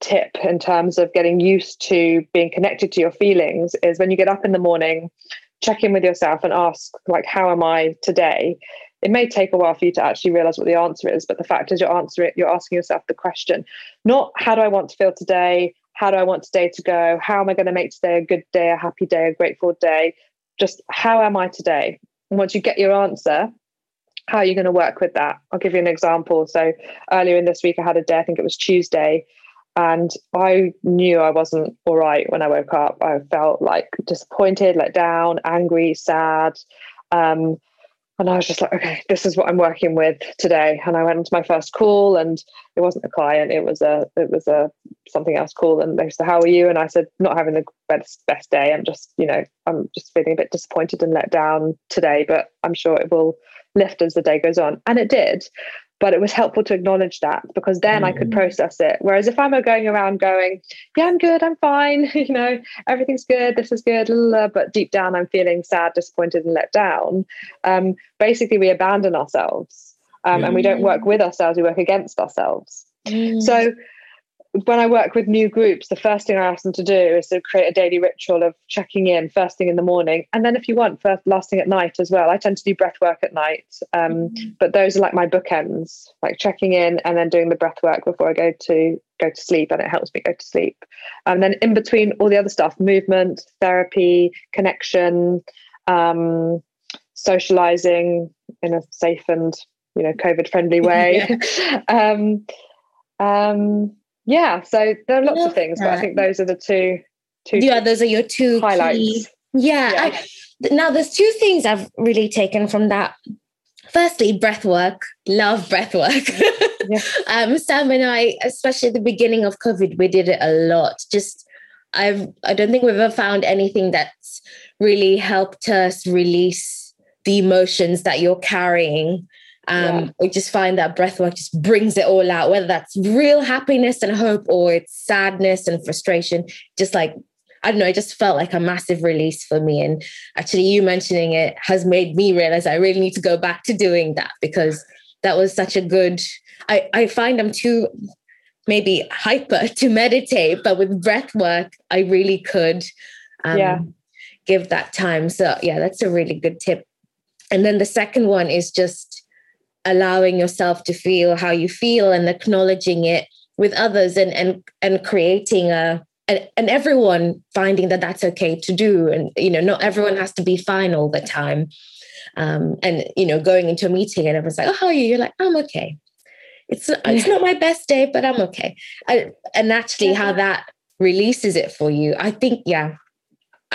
tip in terms of getting used to being connected to your feelings is when you get up in the morning check in with yourself and ask like how am i today? It may take a while for you to actually realize what the answer is but the fact is you're answering you're asking yourself the question not how do i want to feel today? How do i want today to go? How am i going to make today a good day a happy day a grateful day? Just how am i today? And once you get your answer how are you going to work with that i'll give you an example so earlier in this week i had a day i think it was tuesday and I knew I wasn't all right when I woke up. I felt like disappointed, let down, angry, sad. Um, and I was just like, okay, this is what I'm working with today. And I went into my first call, and it wasn't a client; it was a it was a something else call. And they said, "How are you?" And I said, "Not having the best best day. I'm just, you know, I'm just feeling a bit disappointed and let down today. But I'm sure it will lift as the day goes on." And it did but it was helpful to acknowledge that because then mm. I could process it. Whereas if I'm going around going, yeah, I'm good, I'm fine, you know, everything's good, this is good, but deep down I'm feeling sad, disappointed, and let down. Um, basically, we abandon ourselves um, mm. and we don't work with ourselves, we work against ourselves. Mm. So when I work with new groups, the first thing I ask them to do is to create a daily ritual of checking in first thing in the morning, and then if you want, first last thing at night as well. I tend to do breath work at night, um, mm-hmm. but those are like my bookends, like checking in and then doing the breath work before I go to go to sleep, and it helps me go to sleep. And then in between all the other stuff, movement, therapy, connection, um, socializing in a safe and you know COVID friendly way. um, um, yeah so there are lots of things but i think those are the two two yeah those are your two highlights. Key. yeah, yeah. I, now there's two things i've really taken from that. Firstly breath work. Love breath work. Yeah. um sam and i especially at the beginning of covid we did it a lot. Just i've i don't think we've ever found anything that's really helped us release the emotions that you're carrying um, yeah. we just find that breath work just brings it all out, whether that's real happiness and hope or it's sadness and frustration. Just like, I don't know, it just felt like a massive release for me. And actually, you mentioning it has made me realize I really need to go back to doing that because that was such a good. I, I find I'm too maybe hyper to meditate, but with breath work, I really could um, yeah. give that time. So, yeah, that's a really good tip. And then the second one is just allowing yourself to feel how you feel and acknowledging it with others and and and creating a and, and everyone finding that that's okay to do. And you know not everyone has to be fine all the time. Um, and you know going into a meeting and everyone's like oh how are you? You're like i'm okay. It's it's not my best day but i'm okay. I, and actually how that releases it for you i think yeah.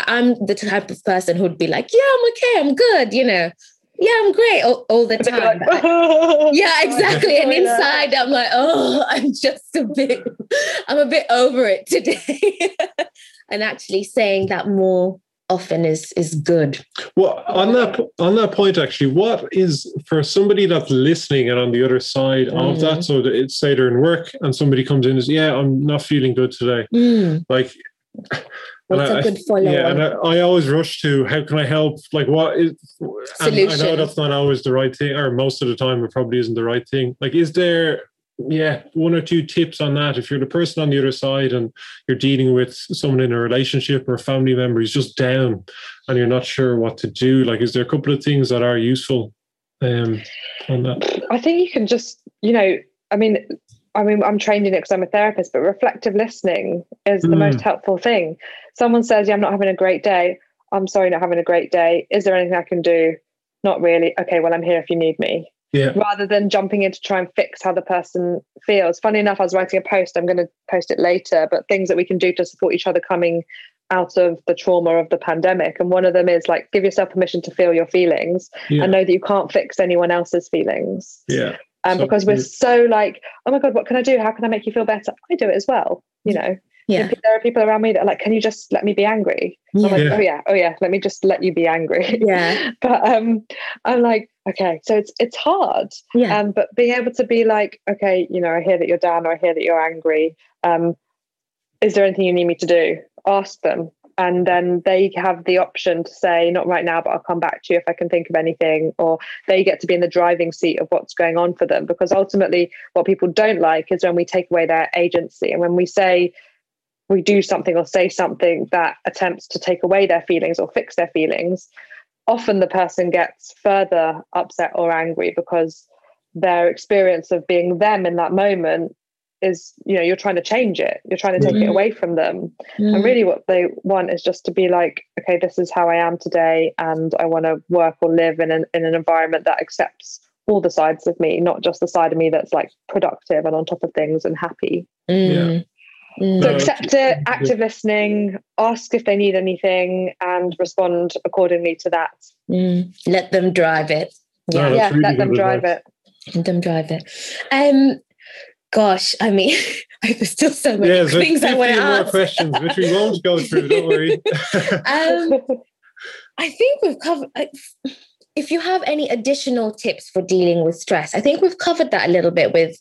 I'm the type of person who'd be like yeah i'm okay i'm good you know yeah, I'm great all, all the time. Like, oh. yeah, exactly. And inside, I'm like, oh, I'm just a bit, I'm a bit over it today. and actually saying that more often is is good. Well, on that on that point, actually, what is for somebody that's listening and on the other side mm. of that? So that it's say they're in work and somebody comes in and says, "Yeah, I'm not feeling good today." Mm. Like What's a good follow Yeah, and I, I, always rush to how can I help? Like, what is? Solution. I know that's not always the right thing, or most of the time it probably isn't the right thing. Like, is there, yeah, one or two tips on that? If you're the person on the other side and you're dealing with someone in a relationship or a family member who's just down and you're not sure what to do, like, is there a couple of things that are useful? um, on that? I think you can just, you know, I mean, I mean, I'm trained in it because I'm a therapist, but reflective listening is the Mm. most helpful thing. Someone says, Yeah, I'm not having a great day. I'm sorry, not having a great day. Is there anything I can do? Not really. Okay, well, I'm here if you need me. Yeah. Rather than jumping in to try and fix how the person feels. Funny enough, I was writing a post, I'm going to post it later, but things that we can do to support each other coming out of the trauma of the pandemic. And one of them is like, give yourself permission to feel your feelings Yeah. and know that you can't fix anyone else's feelings Yeah. Um, So because we're so like, oh my god, what can I do? How can I make you feel better? I do it as well. You know, Yeah. there are people around me that are like, can you just let me be angry? I'm like, Yeah. oh yeah, oh yeah, let me just let you be angry. Yeah. but um, I'm like, okay, so it's it's hard. Yeah. Um, but being able to be like, okay, you know, I hear that you're down or I hear that you're angry. Um, is there anything you need me to do? Ask them. And then they have the option to say, not right now, but I'll come back to you if I can think of anything. Or they get to be in the driving seat of what's going on for them. Because ultimately, what people don't like is when we take away their agency. And when we say we do something or say something that attempts to take away their feelings or fix their feelings, often the person gets further upset or angry because their experience of being them in that moment is you know you're trying to change it you're trying to take it Mhm. away from them Mm. and really what they want is just to be like okay this is how i am today and i want to work or live in an, in an environment that accepts all the sides of me not just the side of me that's like productive and on top of things and happy Mm. Mm. so accept it active listening ask if they need anything and respond accordingly to that Mm. Let them drive it. Yeah. that's yeah really let them drive advice. it Let them drive it. Um, gosh, I mean, there's still so many Yeah, things I want to 15 more ask. questions, which we won't go through, don't worry. Um, I think we've covered. If you have any additional tips for dealing with stress, I think we've covered that a little bit with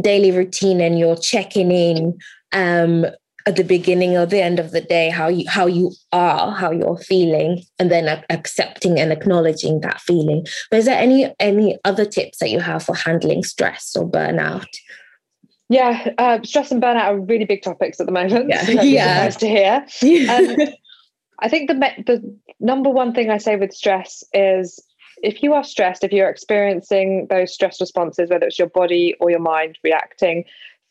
daily routine and your checking in um, at the beginning or the end of the day, how you how you are, how you're feeling, and then accepting and acknowledging that feeling. But is there any any other tips that you have for handling stress or burnout? Yeah, uh, stress and burnout are really big topics at the moment. Yeah. Don't Yeah. surprised to hear. Um, I think the me- the number one thing I say with stress is if you are stressed, if you're experiencing those stress responses, whether it's your body or your mind reacting,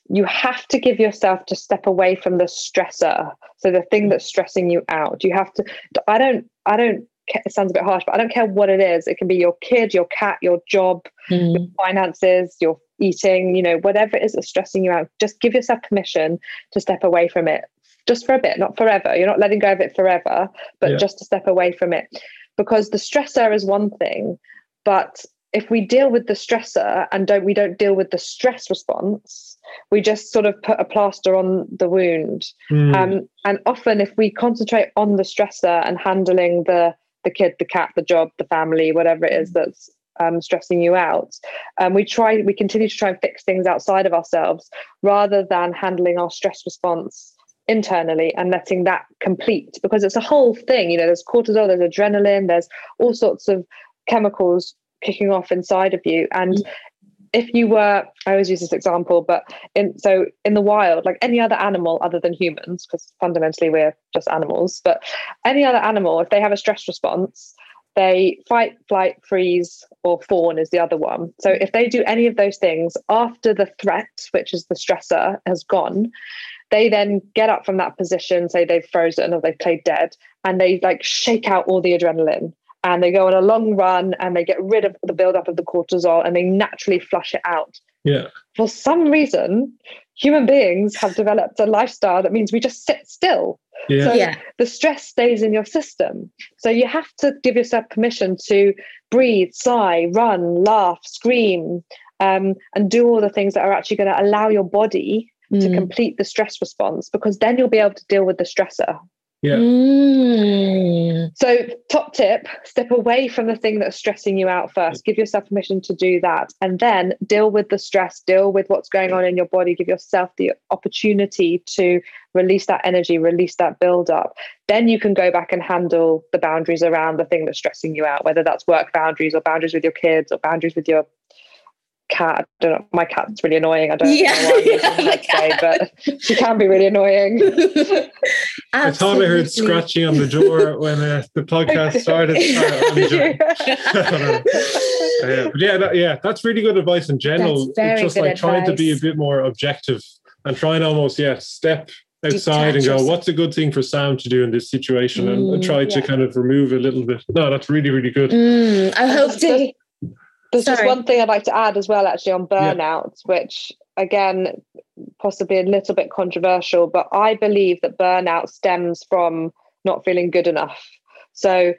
you have to give yourself to step away from the stressor. So the thing that's stressing you out, you have to. I don't. I don't. Ca- It sounds a bit harsh, but I don't care what it is. It can be your kid, your cat, your job, Mm, finances, your eating, you know, whatever it is that's stressing you out, just give yourself permission to step away from it just for a bit, not forever. You're not letting go of it forever, but Yeah. just to step away from it. Because the stressor is one thing, but if we deal with the stressor and don't we don't deal with the stress response, we just sort of put a plaster on the wound. Hmm. Um, and often, if we concentrate on the stressor and handling the the kid, the cat, the job, the family, whatever it is that's um, stressing you out, um, we try, we continue to try and fix things outside of ourselves rather than handling our stress response internally and letting that complete because it's a whole thing. You know, there's cortisol, there's adrenaline, there's all sorts of chemicals kicking off inside of you, and if you were i always use this example but in so in the wild like any other animal other than humans because fundamentally we're just animals but any other animal if they have a stress response they fight flight freeze or fawn is the other one. So if they do any of those things after the threat which is the stressor has gone they then get up from that position say they've frozen or they've played dead and they like shake out all the adrenaline and they go on a long run and they get rid of the buildup of the cortisol and they naturally flush it out. yeah. For some reason, human beings have developed a lifestyle that means we just sit still. Yeah. So yeah. the stress stays in your system. So you have to give yourself permission to breathe, sigh, run, laugh, scream, um, and do all the things that are actually going to allow your body to Mm. complete the stress response because then you'll be able to deal with the stressor. Yeah. Mm. So, top tip step away from the thing that's stressing you out first. Give yourself permission to do that. And then deal with the stress, deal with what's going on in your body. Give yourself the opportunity to release that energy, release that buildup. Then you can go back and handle the boundaries around the thing that's stressing you out, whether that's work boundaries or boundaries with your kids or boundaries with your cat. I don't know. My cat's really annoying. I don't Yeah, know why I'm yeah, using my her today, but she can be really annoying. I thought I heard scratching on the door when uh, the podcast started. Uh, I'm joking. But yeah, that, yeah, that's really good advice in general. It's just good like trying to be a bit more objective and try and almost yeah step outside and go, what's a good thing for Sam to do in this situation, and, and Mm, try to kind of remove a little bit. No, that's really really good. Mm, I hope to. There's just one thing I'd like to add as well, actually, on Yeah. burnout, which again, possibly a little bit controversial, but I believe that burnout stems from not feeling good enough. So,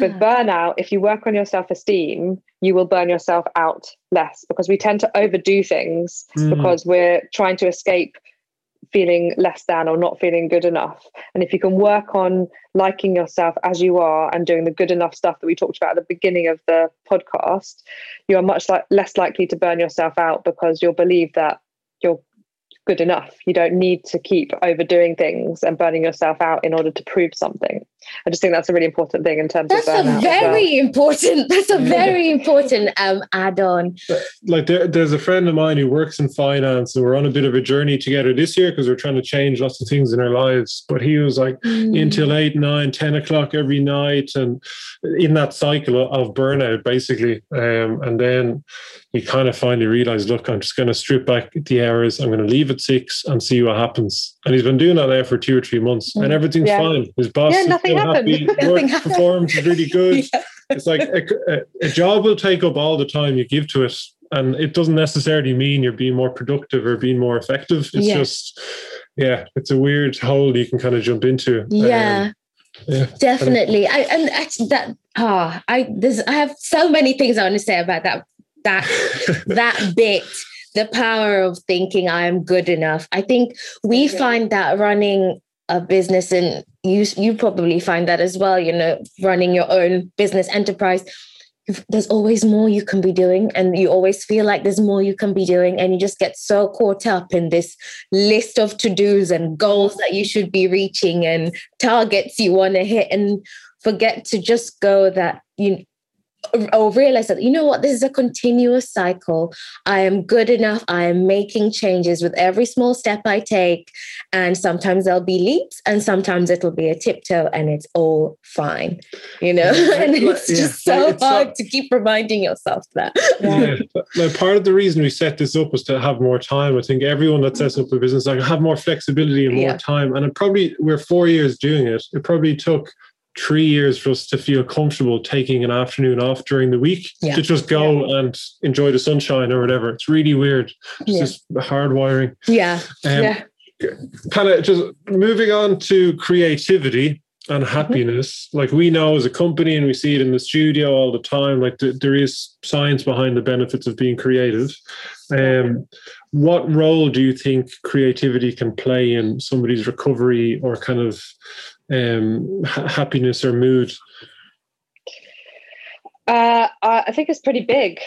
with Ah, burnout, if you work on your self esteem, you will burn yourself out less because we tend to overdo things Mm. because we're trying to escape feeling less than or not feeling good enough. And if you can work on liking yourself as you are and doing the good enough stuff that we talked about at the beginning of the podcast, you are much like less likely to burn yourself out because you'll believe that you're good enough. You don't need to keep overdoing things and burning yourself out in order to prove something. I just think that's a really important thing in terms that's of burnout. a as well. very important. That's a very important um add-on. like there, there's a friend of mine who works in finance and we're on a bit of a journey together this year because we're trying to change lots of things in our lives but he was like Mm. until 8 9 10 o'clock every night and in that cycle of burnout basically um, and then he kind of finally realized look i'm just going to strip back the hours i'm going to leave at 6 and see what happens and he's been doing that now for two or three months and everything's Yeah. fine his boss Yeah, nothing happened. happy, work performs really good Yeah. it's like a, a, job will take up all the time you give to it and it doesn't necessarily mean you're being more productive or being more effective it's Yeah. just yeah it's a weird hole you can kind of jump into Um, Yeah. yeah. Definitely. I and actually that ah I there's I have so many things I want to say about that that that bit the power of thinking I am good enough. I think we Mhm. find that running a business and you you probably find that as well, you know, running your own business enterprise. There's always more you can be doing, and you always feel like there's more you can be doing, and you just get so caught up in this list of to dos and goals that you should be reaching and targets you want to hit, and forget to just go that you or realize that you know what this is a continuous cycle i am good enough i am making changes with every small step i take and sometimes there'll be leaps and sometimes it'll be a tiptoe and it's all fine you know Yeah, and like- it's yeah, just so it's hard not- to keep reminding yourself that yeah. Like part of the reason we set this up was to have more time. I think everyone that sets up a business like have more flexibility and more Yeah. time. And it probably we're four years doing it. It probably took three years for us to feel comfortable taking an afternoon off during the week Yeah. to just go and enjoy the sunshine or whatever. It's really weird. It's Yeah. just hard wiring. yeah Um, yeah. kind of just moving on to creativity and happiness like we know as a company and we see it in the studio all the time like th- there is science behind the benefits of being creative um, what role do you think creativity can play in somebody's recovery or kind of um, ha- happiness or mood Uh, I I think it's pretty big,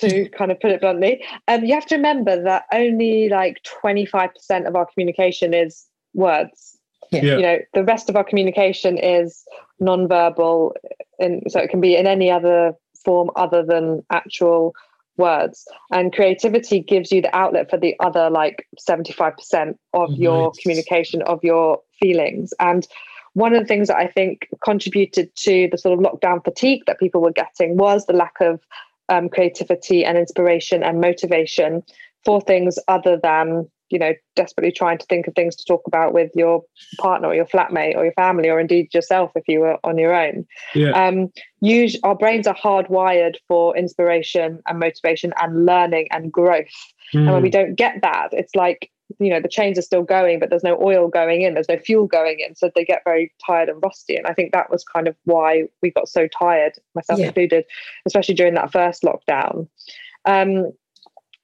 to kind of put it bluntly. Um, you have to remember that only like 25% of our communication is words. Yeah. Yeah. You know, the rest of our communication is non-verbal, and so it can be in any other form other than actual words. And creativity gives you the outlet for the other like 75% of your Nice. communication, of your feelings. And one of the things that I think contributed to the sort of lockdown fatigue that people were getting was the lack of um, creativity and inspiration and motivation for things other than you know desperately trying to think of things to talk about with your partner or your flatmate or your family or indeed yourself if you were on your own. Yeah. Um use our brains are hardwired for inspiration and motivation and learning and growth. And when we don't get that it's like you know the chains are still going but there's no oil going in there's no fuel going in so they get very tired and rusty and i think that was kind of why we got so tired myself Yeah. included especially during that first lockdown um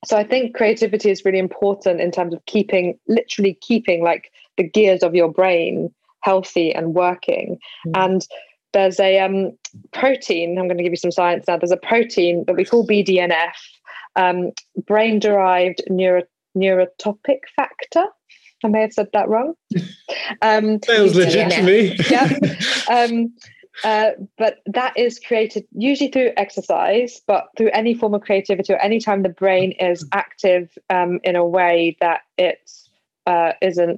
so i think creativity is really important in terms of keeping literally keeping like the gears of your brain healthy and working Mm. and there's a um, protein i'm going to give you some science now there's a protein that we call bdnf um, brain derived neuro, neurotopic factor. I may have said that wrong. Um, sounds legit to me. Yeah. um, uh, but that is created usually through exercise, but through any form of creativity or anytime the brain is active um, in a way that it uh, not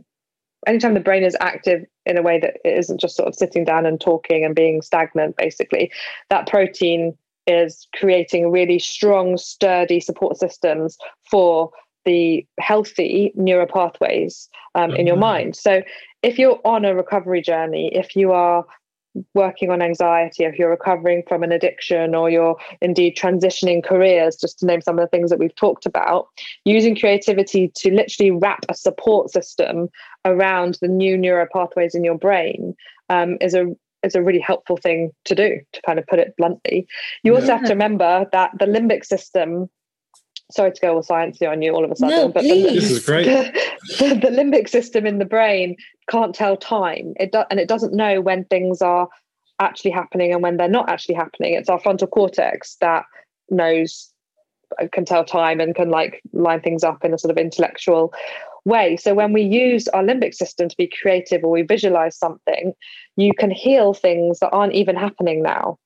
anytime the brain is active in a way that it isn't just sort of sitting down and talking and being stagnant, basically, that protein is creating really strong, sturdy support systems for the healthy neural pathways um, in your mm-hmm. mind. So, if you're on a recovery journey, if you are working on anxiety, if you're recovering from an addiction, or you're indeed transitioning careers, just to name some of the things that we've talked about, using creativity to literally wrap a support system around the new neural pathways in your brain um, is a is a really helpful thing to do, to kind of put it bluntly. You also have to remember that the limbic system sorry to go all sciencey on you all of a sudden, no, but the, this is great. The, the, limbic system in the brain can't tell time. It do, and it doesn't know when things are actually happening and when they're not actually happening. It's our frontal cortex that knows uh, can tell time and can like line things up in a sort of intellectual way. So when we use our limbic system to be creative or we visualize something, you can heal things that aren't even happening now.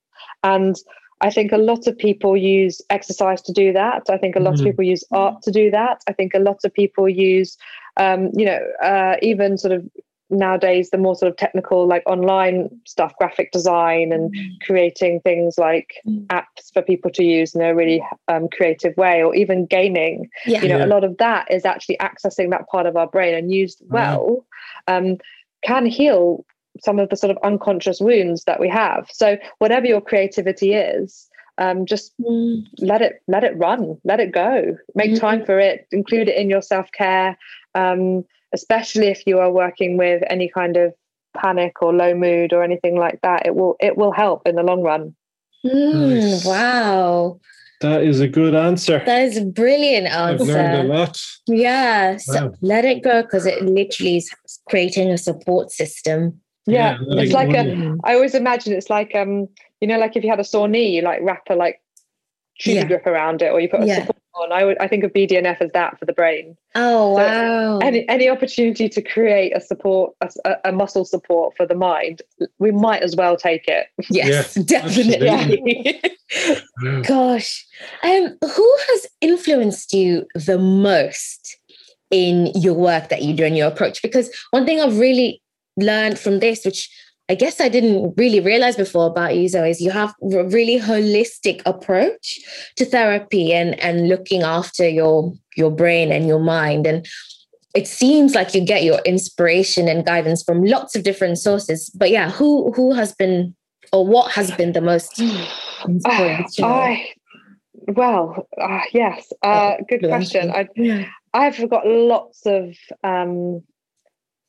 And I think a lot of people use exercise to do that. I think a lot mm-hmm. of people use art to do that. I think a lot of people use, um, you know, uh, even sort of nowadays the more sort of technical like online stuff graphic design and mm. creating things like mm. apps for people to use in a really um, creative way or even gaming yeah. you know yeah. a lot of that is actually accessing that part of our brain and used well um, can heal some of the sort of unconscious wounds that we have. So whatever your creativity is, um, just mm. let it let it run, let it go. Make mm. time for it. Include it in your self care, um, especially if you are working with any kind of panic or low mood or anything like that. It will it will help in the long run. Mm, nice. Wow. That is a good answer. That is a brilliant answer. I've learned a lot. Yeah. So wow. let it go because it literally is creating a support system yeah, yeah it's like a. I always imagine it's like um, you know, like if you had a sore knee, you like wrap a like shoe yeah. grip around it, or you put a yeah. support on. I would, I think of BDNF as that for the brain. Oh so wow! Any any opportunity to create a support, a, a, muscle support for the mind, we might as well take it. Yes, yeah, definitely. Gosh, um, who has influenced you the most? in your work that you do and your approach because one thing i've really learned from this, which I guess I didn't really realize before about you, Zoë, is you have a really holistic approach to therapy and, and looking after your your brain and your mind. And it seems like you get your inspiration and guidance from lots of different sources. But yeah, who who has been or what has been the most inspirational? I, well, uh, yes, uh, good question. I, I've got lots of um,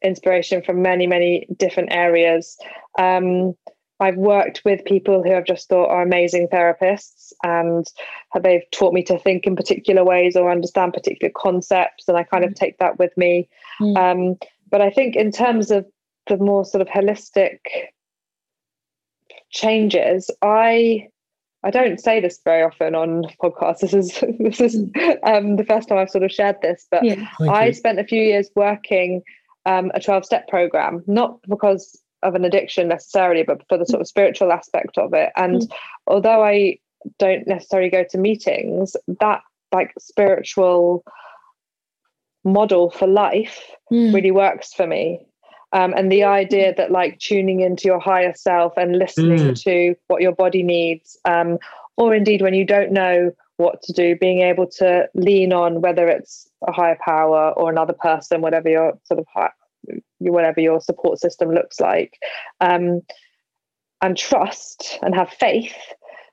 inspiration from many, many different areas. Um, I've worked with people who I've just thought are amazing therapists and they've taught me to think in particular ways or understand particular concepts, and I kind of mm. take that with me. Mm. Um, but I think in terms of the more sort of holistic changes, I I don't say this very often on podcasts. This is this is um, the first time I've sort of shared this, but yeah. I spent a few years working um, a 12 step program, not because of an addiction necessarily, but for the sort of spiritual aspect of it. And mm. although I don't necessarily go to meetings, that like spiritual model for life mm. really works for me. Um, and the idea that like tuning into your higher self and listening mm. to what your body needs, um, or indeed when you don't know what to do, being able to lean on whether it's a higher power or another person, whatever your sort of high, whatever your support system looks like, um, and trust and have faith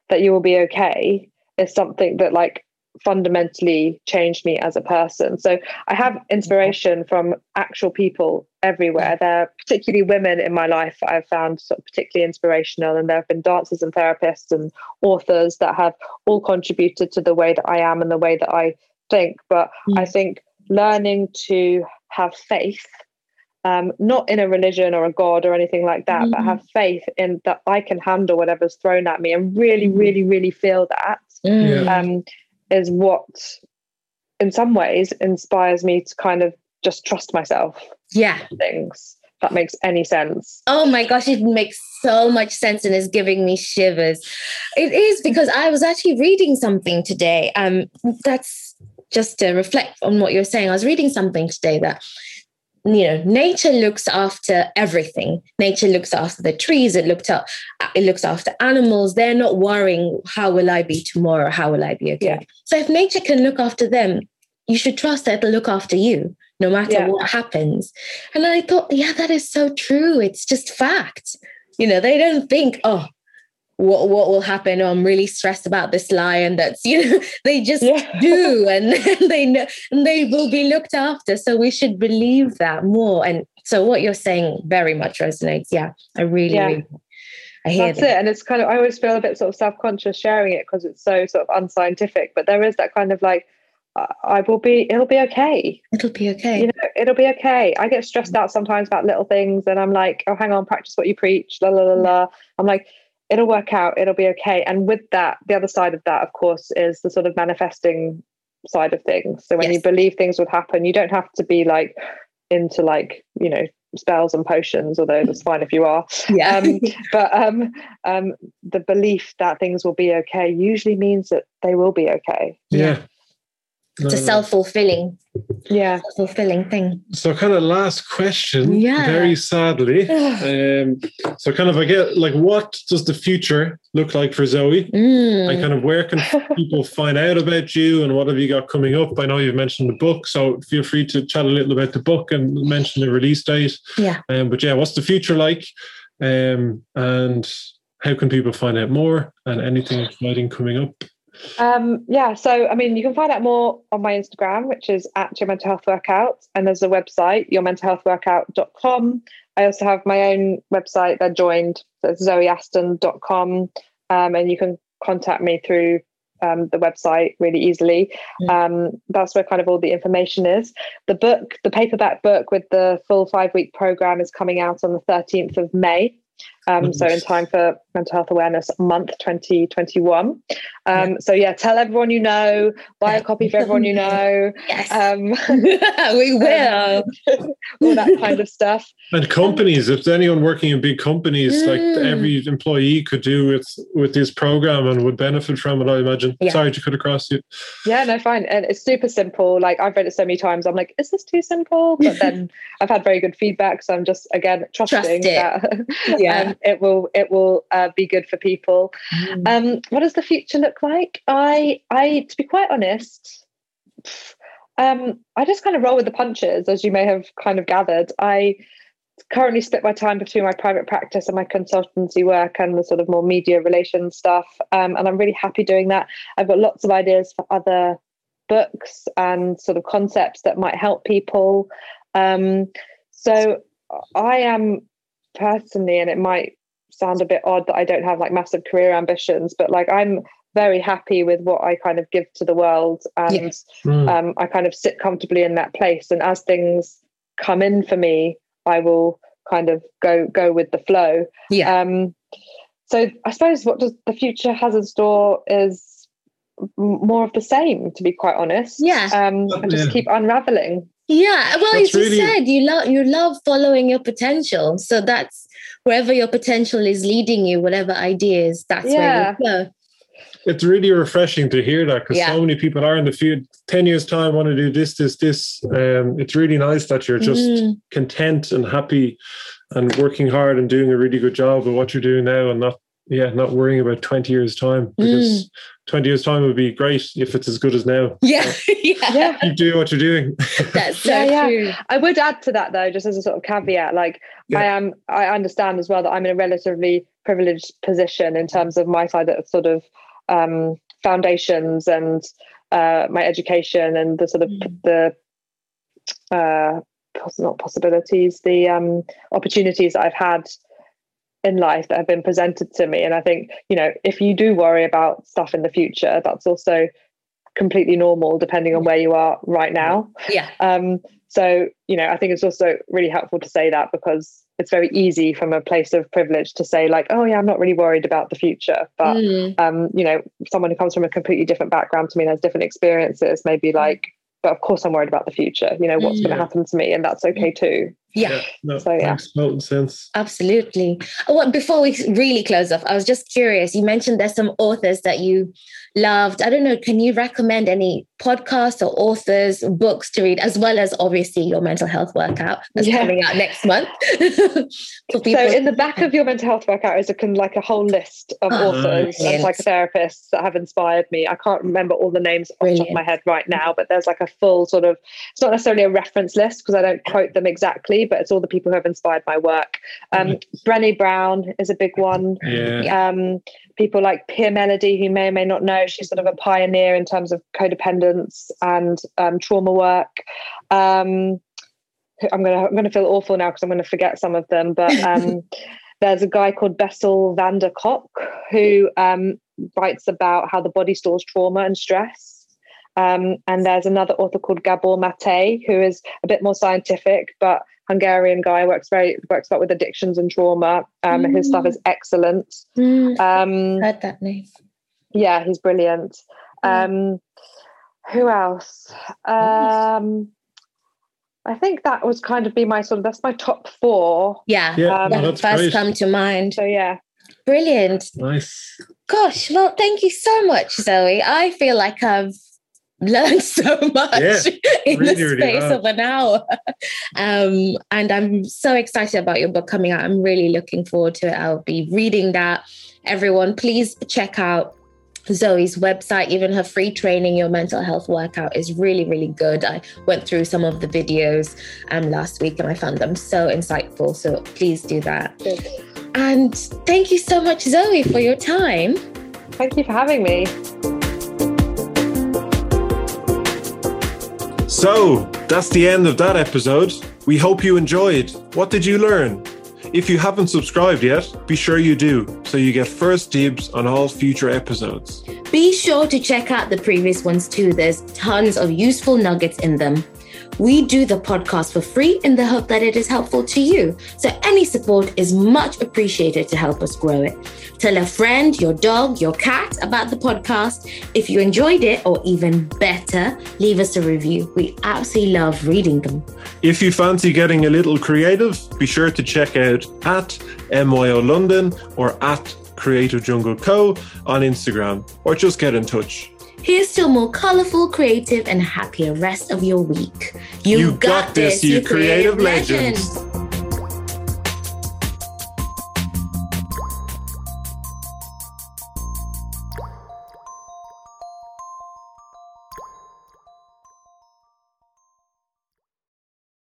that you will be okay is something that like fundamentally changed me as a person. So I have inspiration from actual people everywhere. There are particularly women in my life I've found sort of particularly inspirational, and there have been dancers and therapists and authors that have all contributed to the way that I am and the way that I think. But mm. I think learning to have faith um, not in a religion or a god or anything like that, mm-hmm. but have faith in that I can handle whatever's thrown at me and really, mm-hmm. really, really feel that mm. um, is what, in some ways, inspires me to kind of just trust myself. Yeah. Things that makes any sense. Oh my gosh, it makes so much sense and is giving me shivers. It is because I was actually reading something today. Um, that's just to reflect on what you're saying. I was reading something today that you know nature looks after everything nature looks after the trees it looked up it looks after animals they're not worrying how will i be tomorrow how will i be okay yeah. so if nature can look after them you should trust that it'll look after you no matter yeah. what happens. And I thought, yeah, that is so true. It's just fact. You know, they don't think, oh, what what will happen? Oh, I'm really stressed about this lion. That's you know, they just yeah. do, and, and they know, and they will be looked after. So we should believe that more. And so what you're saying very much resonates. Yeah, I really, yeah. really I hear That's that. it. And it's kind of I always feel a bit sort of self-conscious sharing it because it's so sort of unscientific. But there is that kind of like I will be, it'll be okay. It'll be okay. You know, it'll be okay. I get stressed out sometimes about little things and I'm like, oh, hang on, practice what you preach, la, la, la, la. I'm like, it'll work out, it'll be okay. And with that, the other side of that, of course, is the sort of manifesting side of things. So when yes. you believe things would happen, you don't have to be like into like, you know, spells and potions, although that's fine if you are. Yeah. Um, but um, um, the belief that things will be okay usually means that they will be okay. Yeah it's a self-fulfilling yeah. fulfilling thing. So kind of last question yeah. very sadly. Um so kind of i get like what does the future look like for Zoë? Mm. and kind of where can people find out about you and what have you got coming up? I know you've mentioned the book so feel free to chat a little about the book and mention the release date. Yeah. Um, but yeah what's the future like? Um and how can people find out more and anything exciting coming up um, yeah, so I mean, you can find out more on my Instagram, which is at your mental health workout, and there's a website, yourmentalhealthworkout.com. I also have my own website that joined, so it's zoeaston.com, um, and you can contact me through um, the website really easily. Mm. Um, that's where kind of all the information is. The book, the paperback book with the full five week program, is coming out on the 13th of May. Um, so in time for Mental Health Awareness Month 2021. Um, yeah. So yeah, tell everyone you know, buy a copy for everyone you know. yes, um, we will. all that kind of stuff. And companies, if anyone working in big companies, mm. like every employee could do with with this program and would benefit from it. I imagine. Yeah. Sorry to cut across you. Yeah, no, fine. And it's super simple. Like I've read it so many times. I'm like, is this too simple? But then I've had very good feedback, so I'm just again trusting Trust that. yeah. Um, it will it will be good for people. Mm. Um, what does the future look like? I I to be quite honest, um, I just kind of roll with the punches, as you may have kind of gathered. I currently split my time between my private practice and my consultancy work and the sort of more media relations stuff, um, and I'm really happy doing that. I've got lots of ideas for other books and sort of concepts that might help people. Um, so I am personally, and it might sound a bit odd that I don't have like massive career ambitions, but like I'm very happy with what I kind of give to the world, and yes. mm. um, I kind of sit comfortably in that place. And as things come in for me, I will kind of go go with the flow. Yeah. Um, so I suppose what does the future has in store is more of the same, to be quite honest. Yeah. Um, and just yeah. keep unraveling. Yeah, well, that's as you really... said, you love you love following your potential. So that's wherever your potential is leading you, whatever ideas, that's yeah. where you go. It's really refreshing to hear that because yeah. so many people are in the field. Ten years time, want to do this, this, this. Um, it's really nice that you're just mm. content and happy and working hard and doing a really good job of what you're doing now, and not yeah, not worrying about 20 years' time because mm. 20 years' time would be great if it's as good as now. Yeah. So yeah. Keep doing what you're doing. That's so yeah, true. Yeah. I would add to that though, just as a sort of caveat, like yeah. I am, I understand as well that I'm in a relatively privileged position in terms of my side of sort of um, foundations and uh, my education and the sort of mm. the uh, not possibilities, the um, opportunities that I've had in life that have been presented to me. And I think, you know, if you do worry about stuff in the future, that's also completely normal depending on where you are right now. Yeah. Um, so, you know, I think it's also really helpful to say that because it's very easy from a place of privilege to say, like, oh, yeah, I'm not really worried about the future. But, mm. um, you know, someone who comes from a completely different background to me and has different experiences, maybe like, but of course I'm worried about the future, you know, what's mm. going to happen to me. And that's okay too. Yeah. no, So, yeah. makes total sense. Absolutely. Oh, well, before we really close off, I was just curious. You mentioned there's some authors that you loved. I don't know. Can you recommend any podcasts or authors, books to read, as well as obviously your mental health workout that's Yeah. coming out next month? For people. So in the back of your mental health workout is a kind like a whole list of Oh, authors brilliant. and psychotherapists that have inspired me. I can't remember all the names off the top of my head right now, but there's like a full sort of it's not necessarily a reference list because I don't quote them exactly, but it's all the people who have inspired my work. Um, Brené Brown is a big one. Yeah. Um, people like Pia Mellody, who may or may not know, she's sort of a pioneer in terms of codependence and um, trauma work. Um, I'm gonna I'm gonna feel awful now because I'm gonna forget some of them, but um, there's a guy called Bessel van der Kolk who um, writes about how the body stores trauma and stress. Um, and there's another author called Gabor Mate, who is a bit more scientific, but Hungarian guy works very works a lot with addictions and trauma. Um, His stuff is excellent. Mm, Um, heard that name. yeah, he's brilliant. Um, who else? Um, I think that was kind of be my sort of that's my top four. Yeah. Yeah, Um, no, that's first great. come to mind. So yeah, Brilliant. Nice. Gosh, well, thank you so much, Zoë. I feel like I've learned so much Yeah, in really, the space have. of an hour. Um, and I'm so excited about your book coming out. I'm really looking forward to it. I'll be reading that. Everyone, please check out Zoë's website, even her free training, your mental health workout is really, really good. I went through some of the videos um, last week and I found them so insightful. So please do that. good. And thank you so much, Zoe, for your time. Thank you for having me. So that's the end of that episode. We hope you enjoyed. What did you learn? If you haven't subscribed yet, be sure you do so you get first dibs on all future episodes. Be sure to check out the previous ones too. There's tons of useful nuggets in them. We do the podcast for free in the hope that it is helpful to you. So any support is much appreciated to help us grow it. Tell a friend, your dog, your cat about the podcast. If you enjoyed it, or even better, leave us a review. We absolutely love reading them. If you fancy getting a little creative, be sure to check out at MYO London or at Creative Jungle Co on Instagram or just get in touch. Here's to a more colorful, creative, and happier rest of your week. You got this, you creative legends.